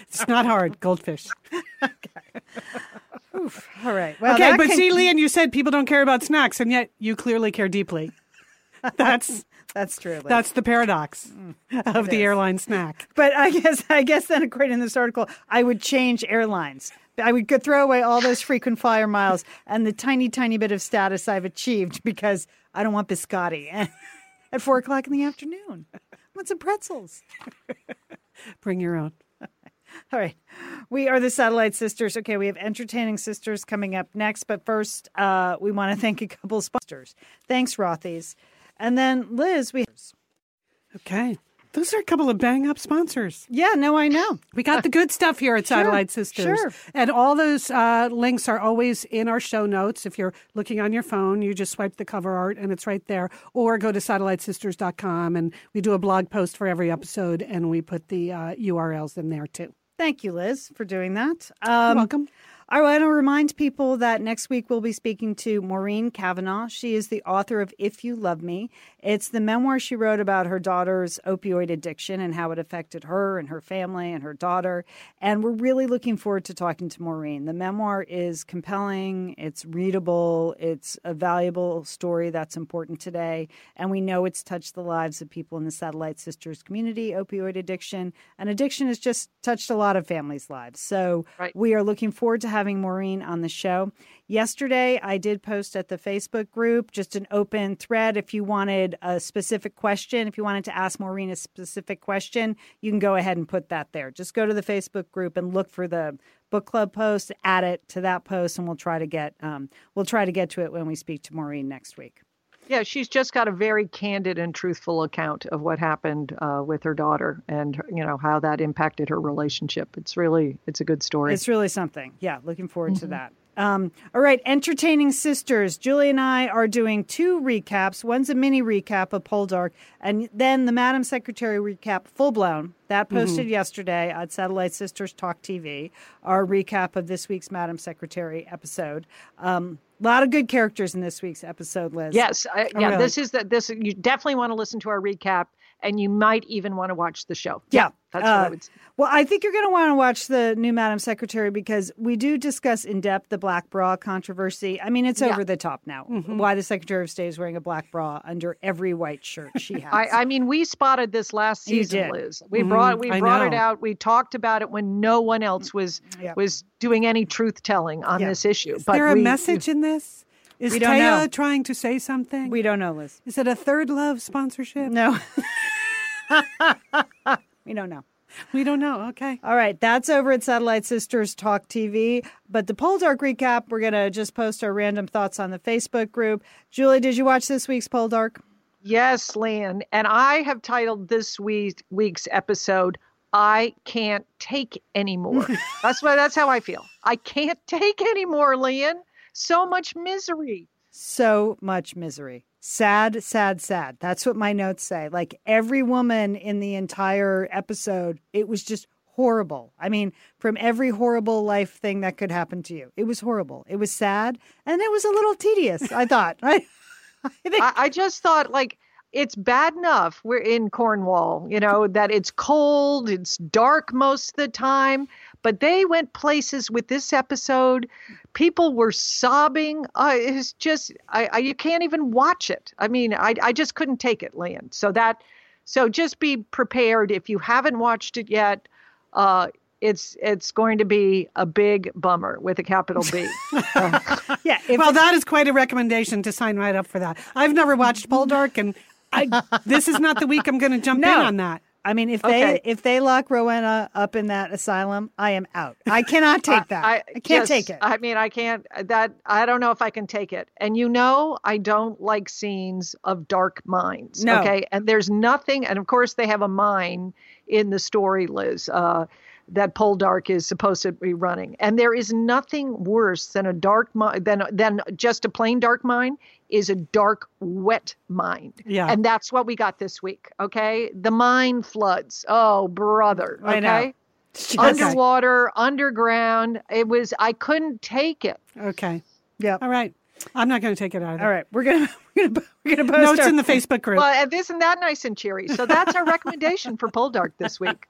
It's not hard, goldfish. All right. Well, okay, but can- see, Lian, you said people don't care about snacks, and yet you clearly care deeply. That's that's true. Liz. that's the paradox Mm, of the airline snack. But I guess I guess then according to this article, I would change airlines. I would throw away all those frequent flyer miles and the tiny, tiny bit of status I've achieved because I don't want biscotti at four o'clock in the afternoon. I want some pretzels. Bring your own. All right. We are the Satellite Sisters. Okay, we have Entertaining Sisters coming up next. But first, uh, we want to thank a couple sponsors. Thanks, Rothy's. And then, Liz, we. Okay. Those are a couple of bang up sponsors. Yeah, no, I know. We got the good stuff here at Satellite Sisters. sure. And all those uh, links are always in our show notes. If you're looking on your phone, you just swipe the cover art and it's right there. Or go to satellitesisters.com and we do a blog post for every episode and we put the uh, URLs in there too. Thank you, Liz, for doing that. You're Um, welcome. I want to remind people that next week we'll be speaking to Maureen Kavanaugh. She is the author of If You Love Me. It's the memoir she wrote about her daughter's opioid addiction and how it affected her and her family and her daughter. And we're really looking forward to talking to Maureen. The memoir is compelling, it's readable, it's a valuable story that's important today. And we know it's touched the lives of people in the Satellite Sisters community, opioid addiction. And addiction has just touched a lot of families' lives. So Right. we are looking forward to having Maureen on the show. Yesterday, I did post at the Facebook group just an open thread. If you wanted a specific question, if you wanted to ask Maureen a specific question, you can go ahead and put that there. Just go to the Facebook group and look for the book club post, add it to that post, and we'll try to get um, we'll try to get to it when we speak to Maureen next week. Yeah, she's just got a very candid and truthful account of what happened uh, with her daughter and you know how that impacted her relationship. It's really it's a good story. It's really something. Yeah, looking forward to that. Um, all right, entertaining sisters. Julie and I are doing two recaps. One's a mini recap of Poldark, and then the Madam Secretary recap, full blown. That posted yesterday on Satellite Sisters Talk TV. Our recap of this week's Madam Secretary episode. Um, a lot of good characters in this week's episode, Liz. Yes, I, yeah. really? This is the this. You definitely want to listen to our recap, and you might even want to watch the show. Yeah. that's what I Uh, would. Say. Well, I think you're going to want to watch the new Madam Secretary because we do discuss in depth the black bra controversy. I mean, it's Yeah. over the top now. Why the Secretary of State is wearing a black bra under every white shirt she has. I, I mean, we spotted this last season. Liz. We Mhm, brought we I brought it out. We talked about it when no one else was Yeah. was doing any truth telling on Yeah. this issue. Is but there a we- message in this? Is We Téa know. trying to say something? we don't know, Liz. Is it a third love sponsorship? No. we don't know. We don't know. Okay. All right, that's over at Satellite Sisters Talk TV. But the Poldark recap, we're going to just post our random thoughts on the Facebook group. Julie, did you watch this week's Poldark? Yes, Lian. And I have titled this week, week's episode, I Can't Take Anymore. that's why that's how I feel. I can't take anymore, Lian. So much misery. so much misery. Sad, sad, sad. That's what my notes say. Like every woman in the entire episode, it was just horrible. I mean, from every horrible life thing that could happen to you, it was horrible. It was sad and it was a little tedious, I thought. I, I, think- I, I just thought, like, it's bad enough we're in Cornwall, you know, that it's cold, it's dark most of the time, but they went places with this episode. People were sobbing. Uh, it's just, I, I, you can't even watch it. I mean, I, I just couldn't take it, Lian. So that, so just be prepared if you haven't watched it yet. Uh, it's it's going to be a big bummer with a capital B. Uh, yeah. Well, that is quite a recommendation to sign right up for that. I've never watched Poldark, and I, this is not the week I'm going to jump no. in on that. I mean, if okay. they if they lock Rowena up in that asylum, I am out. I cannot take that. I, I can't yes, take it. I mean, I can't. That I don't know if I can take it. And you know, I don't like scenes of dark minds. No. Okay, and there's nothing. And of course, they have a mine in the story, Liz. Uh, that Poldark is supposed to be running. And there is nothing worse than a dark mind than than just a plain dark mine is a dark, wet mind. Yeah. And that's what we got this week. Okay. The mine floods. Oh, brother. Okay. I know. Underwater, underground. It was, I couldn't take it. Okay. Yeah. All right. I'm not going to take it either. All right, we're gonna we're gonna we're gonna post notes our... in the Facebook group. Well, and isn't that nice and cheery? So that's our recommendation for Poldark this week.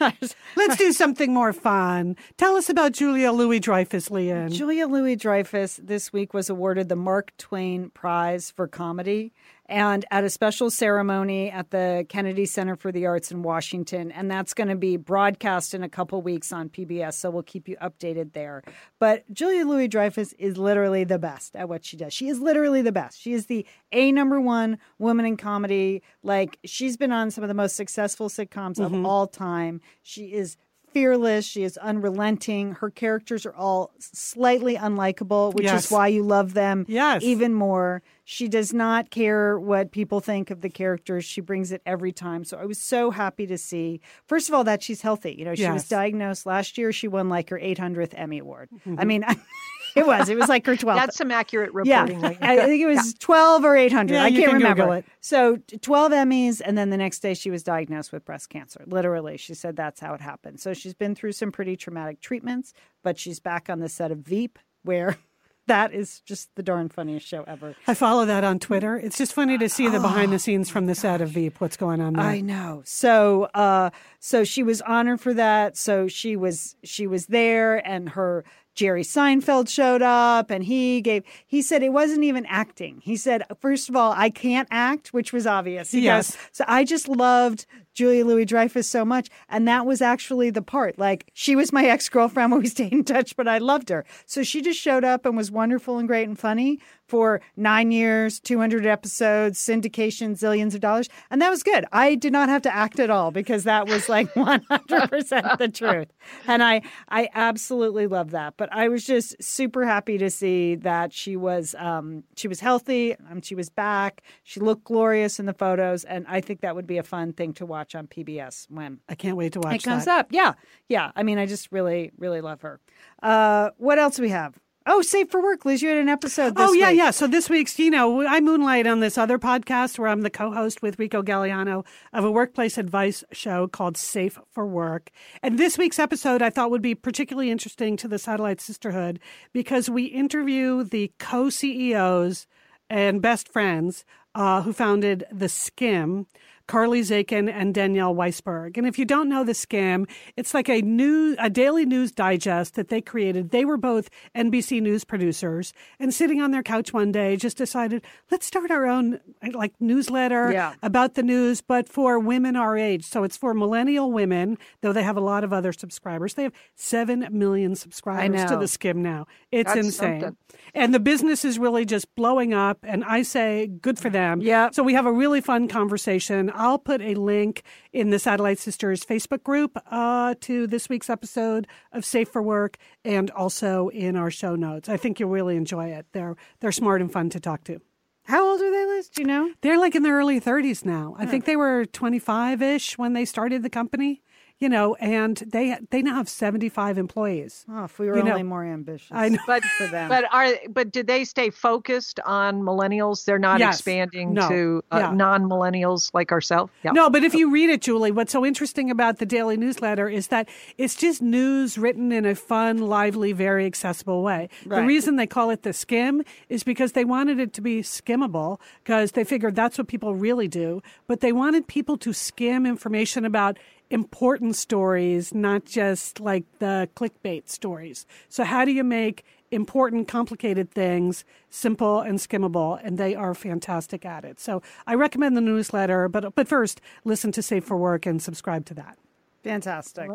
Let's do something more fun. Tell us about Julia Louis Dreyfus, Lian. Julia Louis Dreyfus this week was awarded the Mark Twain Prize for Comedy and at a special ceremony at the Kennedy Center for the Arts in Washington. And that's going to be broadcast in a couple weeks on PBS. So we'll keep you updated there. But Julia Louis Dreyfus is literally the best at what she does. She is literally the best. She is the A number one woman in comedy. Like she's been on some of the most successful sitcoms mm-hmm. of all time. She is fearless. She is unrelenting. Her characters are all slightly unlikable, which yes. is why you love them yes. even more. She does not care what people think of the characters. She brings it every time. So I was so happy to see, first of all, that she's healthy. You know, she yes. was diagnosed last year. She won like her 800th Emmy Award. Mm-hmm. I mean, it was. It was like her 12. That's some accurate reporting. Yeah. I think it was yeah. 12 or 800. Yeah, I can't can remember. it. So 12 Emmys. And then the next day she was diagnosed with breast cancer. Literally, she said that's how it happened. So she's been through some pretty traumatic treatments, but she's back on the set of Veep where that is just the darn funniest show ever. I follow that on Twitter. It's just funny to see the behind the scenes from the set of Veep. What's going on there? I know. So, uh, so she was honored for that. So she was she was there, and her Jerry Seinfeld showed up and he gave, he said it wasn't even acting. He said, first of all, I can't act, which was obvious. He yes. Goes, so I just loved Julia Louis Dreyfus so much. And that was actually the part. Like, she was my ex girlfriend. We stayed in touch, but I loved her. So she just showed up and was wonderful and great and funny for nine years, 200 episodes, syndication, zillions of dollars. And that was good. I did not have to act at all because that was like 100% the truth. And I, I absolutely love that. But I was just super happy to see that she was, um, she was healthy. Um, she was back. She looked glorious in the photos. And I think that would be a fun thing to watch on PBS when I can't wait to watch it comes that. up. Yeah. Yeah. I mean, I just really, really love her. Uh, what else we have? Oh, Safe for Work, Liz. You had an episode. oh yeah, week. yeah. So this week's, you know, I moonlight on this other podcast where I'm the co-host with Rico Gagliano of a workplace advice show called Safe for Work. And this week's episode I thought would be particularly interesting to the Satellite Sisterhood because we interview the co-CEOs and best friends uh, who founded the Skimm. Carly Zakin and Danielle Weisberg. And if you don't know the Skimm, it's like a new a daily news digest that they created. They were both NBC news producers and sitting on their couch one day just decided, let's start our own like newsletter yeah. about the news, but for women our age. So it's for millennial women, though they have a lot of other subscribers. They have 7 million subscribers to the Skimm now. It's That's insane. Something. And the business is really just blowing up and I say good for them. Yeah. So we have a really fun conversation I'll put a link in the Satellite Sisters Facebook group uh, to this week's episode of Safe for Work and also in our show notes. I think you'll really enjoy it. They're they're smart and fun to talk to. How old are they, Liz? Do you know? They're like in their early 30s now. I think they were 25 ish when they started the company. You know, and they they now have 75 employees. Oh, if we were You know, only more ambitious. I know. But for them. but are but did they stay focused on millennials? They're not Yes. expanding No. to uh, Yeah. non-millennials like ourselves. Yeah. No, but if you read it, Julie, what's so interesting about the daily newsletter is that it's just news written in a fun, lively, very accessible way. The reason they call it the skim is because they wanted it to be skimmable because they figured that's what people really do. But they wanted people to skim information about important stories, not just like the clickbait stories. So, how do you make important, complicated things simple and skimmable? And they are fantastic at it. So, I recommend the newsletter, but, but first, listen to Safe for Work and subscribe to that. Fantastic.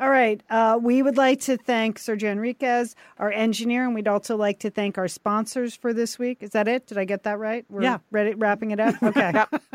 All right. Uh, we would like to thank Sergio Enriquez, our engineer, and we'd also like to thank our sponsors for this week. Is that it? Did I get that right? We're Yeah. ready, wrapping it up? Okay.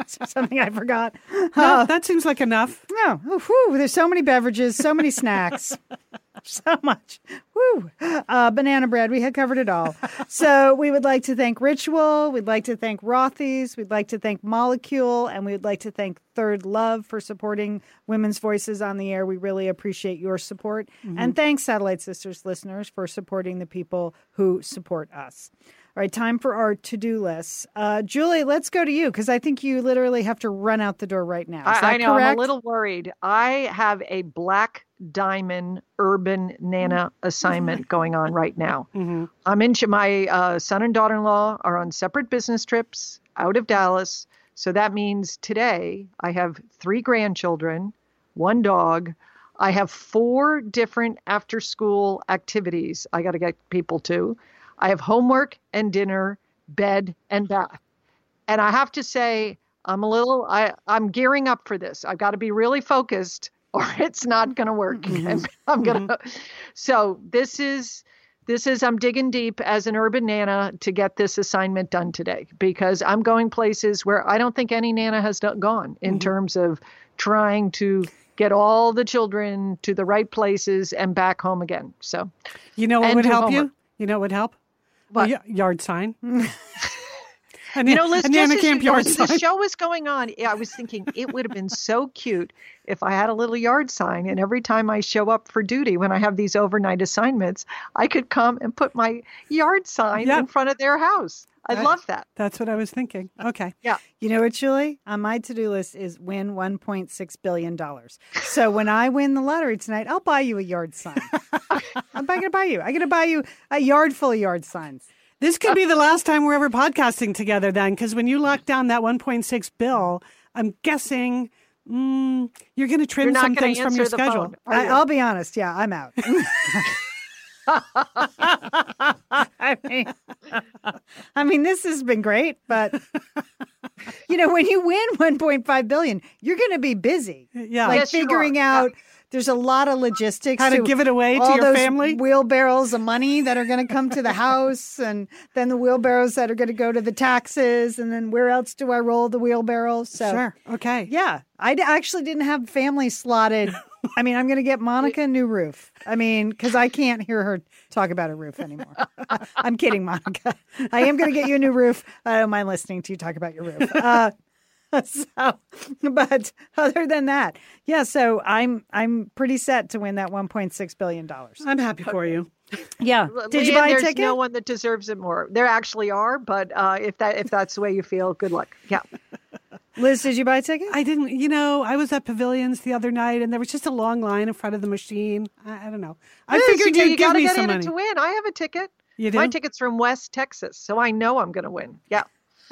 Something I forgot? No, that seems like enough. No. Oh, whew, there's so many beverages, so many snacks, so much. Woo. Uh, banana bread. We had covered it all. So we would like to thank Ritual. We'd like to thank Rothy's. We'd like to thank Molekule, and we'd like to thank Third Love for supporting women's voices on the air. We really appreciate your support, and thanks, Satellite Sisters listeners, for supporting the people who support us. All right, time for our to-do lists. Uh, Julie, let's go to you because I think you literally have to run out the door right now. Is that I, I know. correct? I'm a little worried. I have a black diamond urban nana assignment going on right now. Mm-hmm. I'm in my uh, son and daughter-in-law are on separate business trips out of Dallas. So that means today I have three grandchildren, one dog. I have four different after-school activities I got to get people to. I have homework and dinner, bed and bath. And I have to say, I'm a little, I, I'm gearing up for this. I've got to be really focused or it's not going to work. And I'm mm-hmm. going to, mm-hmm. so this is, this is, I'm digging deep as an urban nana to get this assignment done today because I'm going places where I don't think any nana has done, gone in mm-hmm. terms of trying to get all the children to the right places and back home again. So, You know what would help homework. you? You know what would help? What? A yard sign. And You know, Liz, a just Camp yard as the show was going on, I was thinking it would have been so cute if I had a little yard sign, and every time I show up for duty, when I have these overnight assignments, I could come and put my yard sign Yep. in front of their house. I Right. love that. That's what I was thinking. Okay. Yeah. You know what, Julie? On my to do list is win $1.6 billion. So when I win the lottery tonight, I'll buy you a yard sign. I'm going to buy you. I'm going to buy you a yard full of yard signs. This could be the last time we're ever podcasting together then, because when you lock down that 1.6 bill, I'm guessing mm, you're going to trim some things from your schedule. phone, I, i'll be honest. Yeah, I'm out. I mean, I mean, this has been great, but you know, when you win 1.5 billion, you're going to be busy. Yeah. like Yes, figuring Yeah. There's a lot of logistics. How to give it away to all your those family? Wheelbarrows of money that are going to come to the house, and then the wheelbarrows that are going to go to the taxes, and then where else do I roll the wheelbarrows? So, Sure. Okay. yeah, I actually didn't have family slotted. I mean, I'm going to get Monica a new roof. I mean, because I can't hear her talk about a roof anymore. I'm kidding, Monica. I am going to get you a new roof. I don't mind listening to you talk about your roof. Uh, so, but other than that, yeah. So I'm I'm pretty set to win that 1.6 billion dollars. I'm happy for you. Yeah. Did you buy a there's ticket? no one that deserves it more. There actually are, but uh, if that if that's the way you feel, good luck. Yeah. Liz, did you buy a ticket? I didn't, you know, I was at Pavilions the other night and there was just a long line in front of the machine. I, I don't know. I Liz, figured you, you'd you give gotta me get some in it money. to win. I have a ticket. You do? My ticket's from West Texas, so I know I'm going to win. Yeah.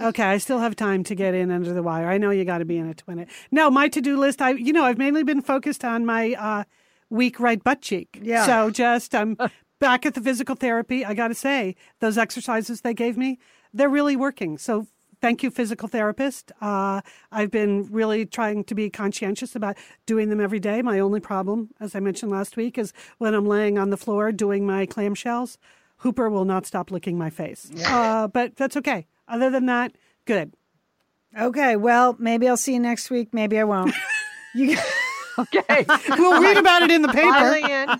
Okay, I still have time to get in under the wire. I know you got to be in it to win it. No, my to-do list. I, you know, I've mainly been focused on my uh, weak right butt cheek. Yeah. So just I'm back at the physical therapy. I got to say, those exercises they gave me, they're really working. So thank you, physical therapist. Uh, I've been really trying to be conscientious about doing them every day. My only problem, as I mentioned last week, is when I'm laying on the floor doing my clamshells. Hooper will not stop licking my face. Uh, but that's okay. Other than that, good. Okay. Well, maybe I'll see you next week. Maybe I won't. You. Okay. We'll read about it in the paper.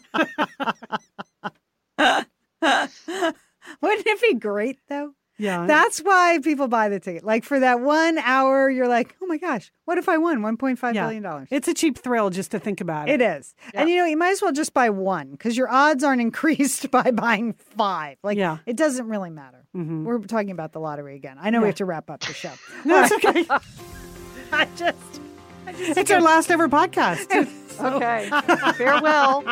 Wouldn't it be great though? Yeah. That's why people buy the ticket. Like for that one hour, you're like, oh my gosh, what if I won one point five Yeah. billion dollars? It's a cheap thrill just to think about it. It is. And you know, you might as well just buy one because your odds aren't increased by buying five. Like, Yeah. it doesn't really matter. Mm-hmm. We're talking about the lottery again. I know we have to wrap up the show. No, it's okay. I just. it's our last ever podcast. Okay. Farewell.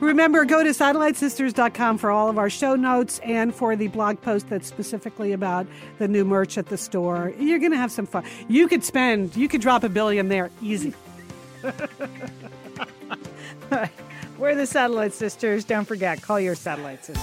Remember, go to satellitesisters.com for all of our show notes and for the blog post that's specifically about the new merch at the store. You're going to have some fun. You could spend, you could drop a billion there easy. We're the Satellite Sisters. Don't forget, call your Satellite Sister.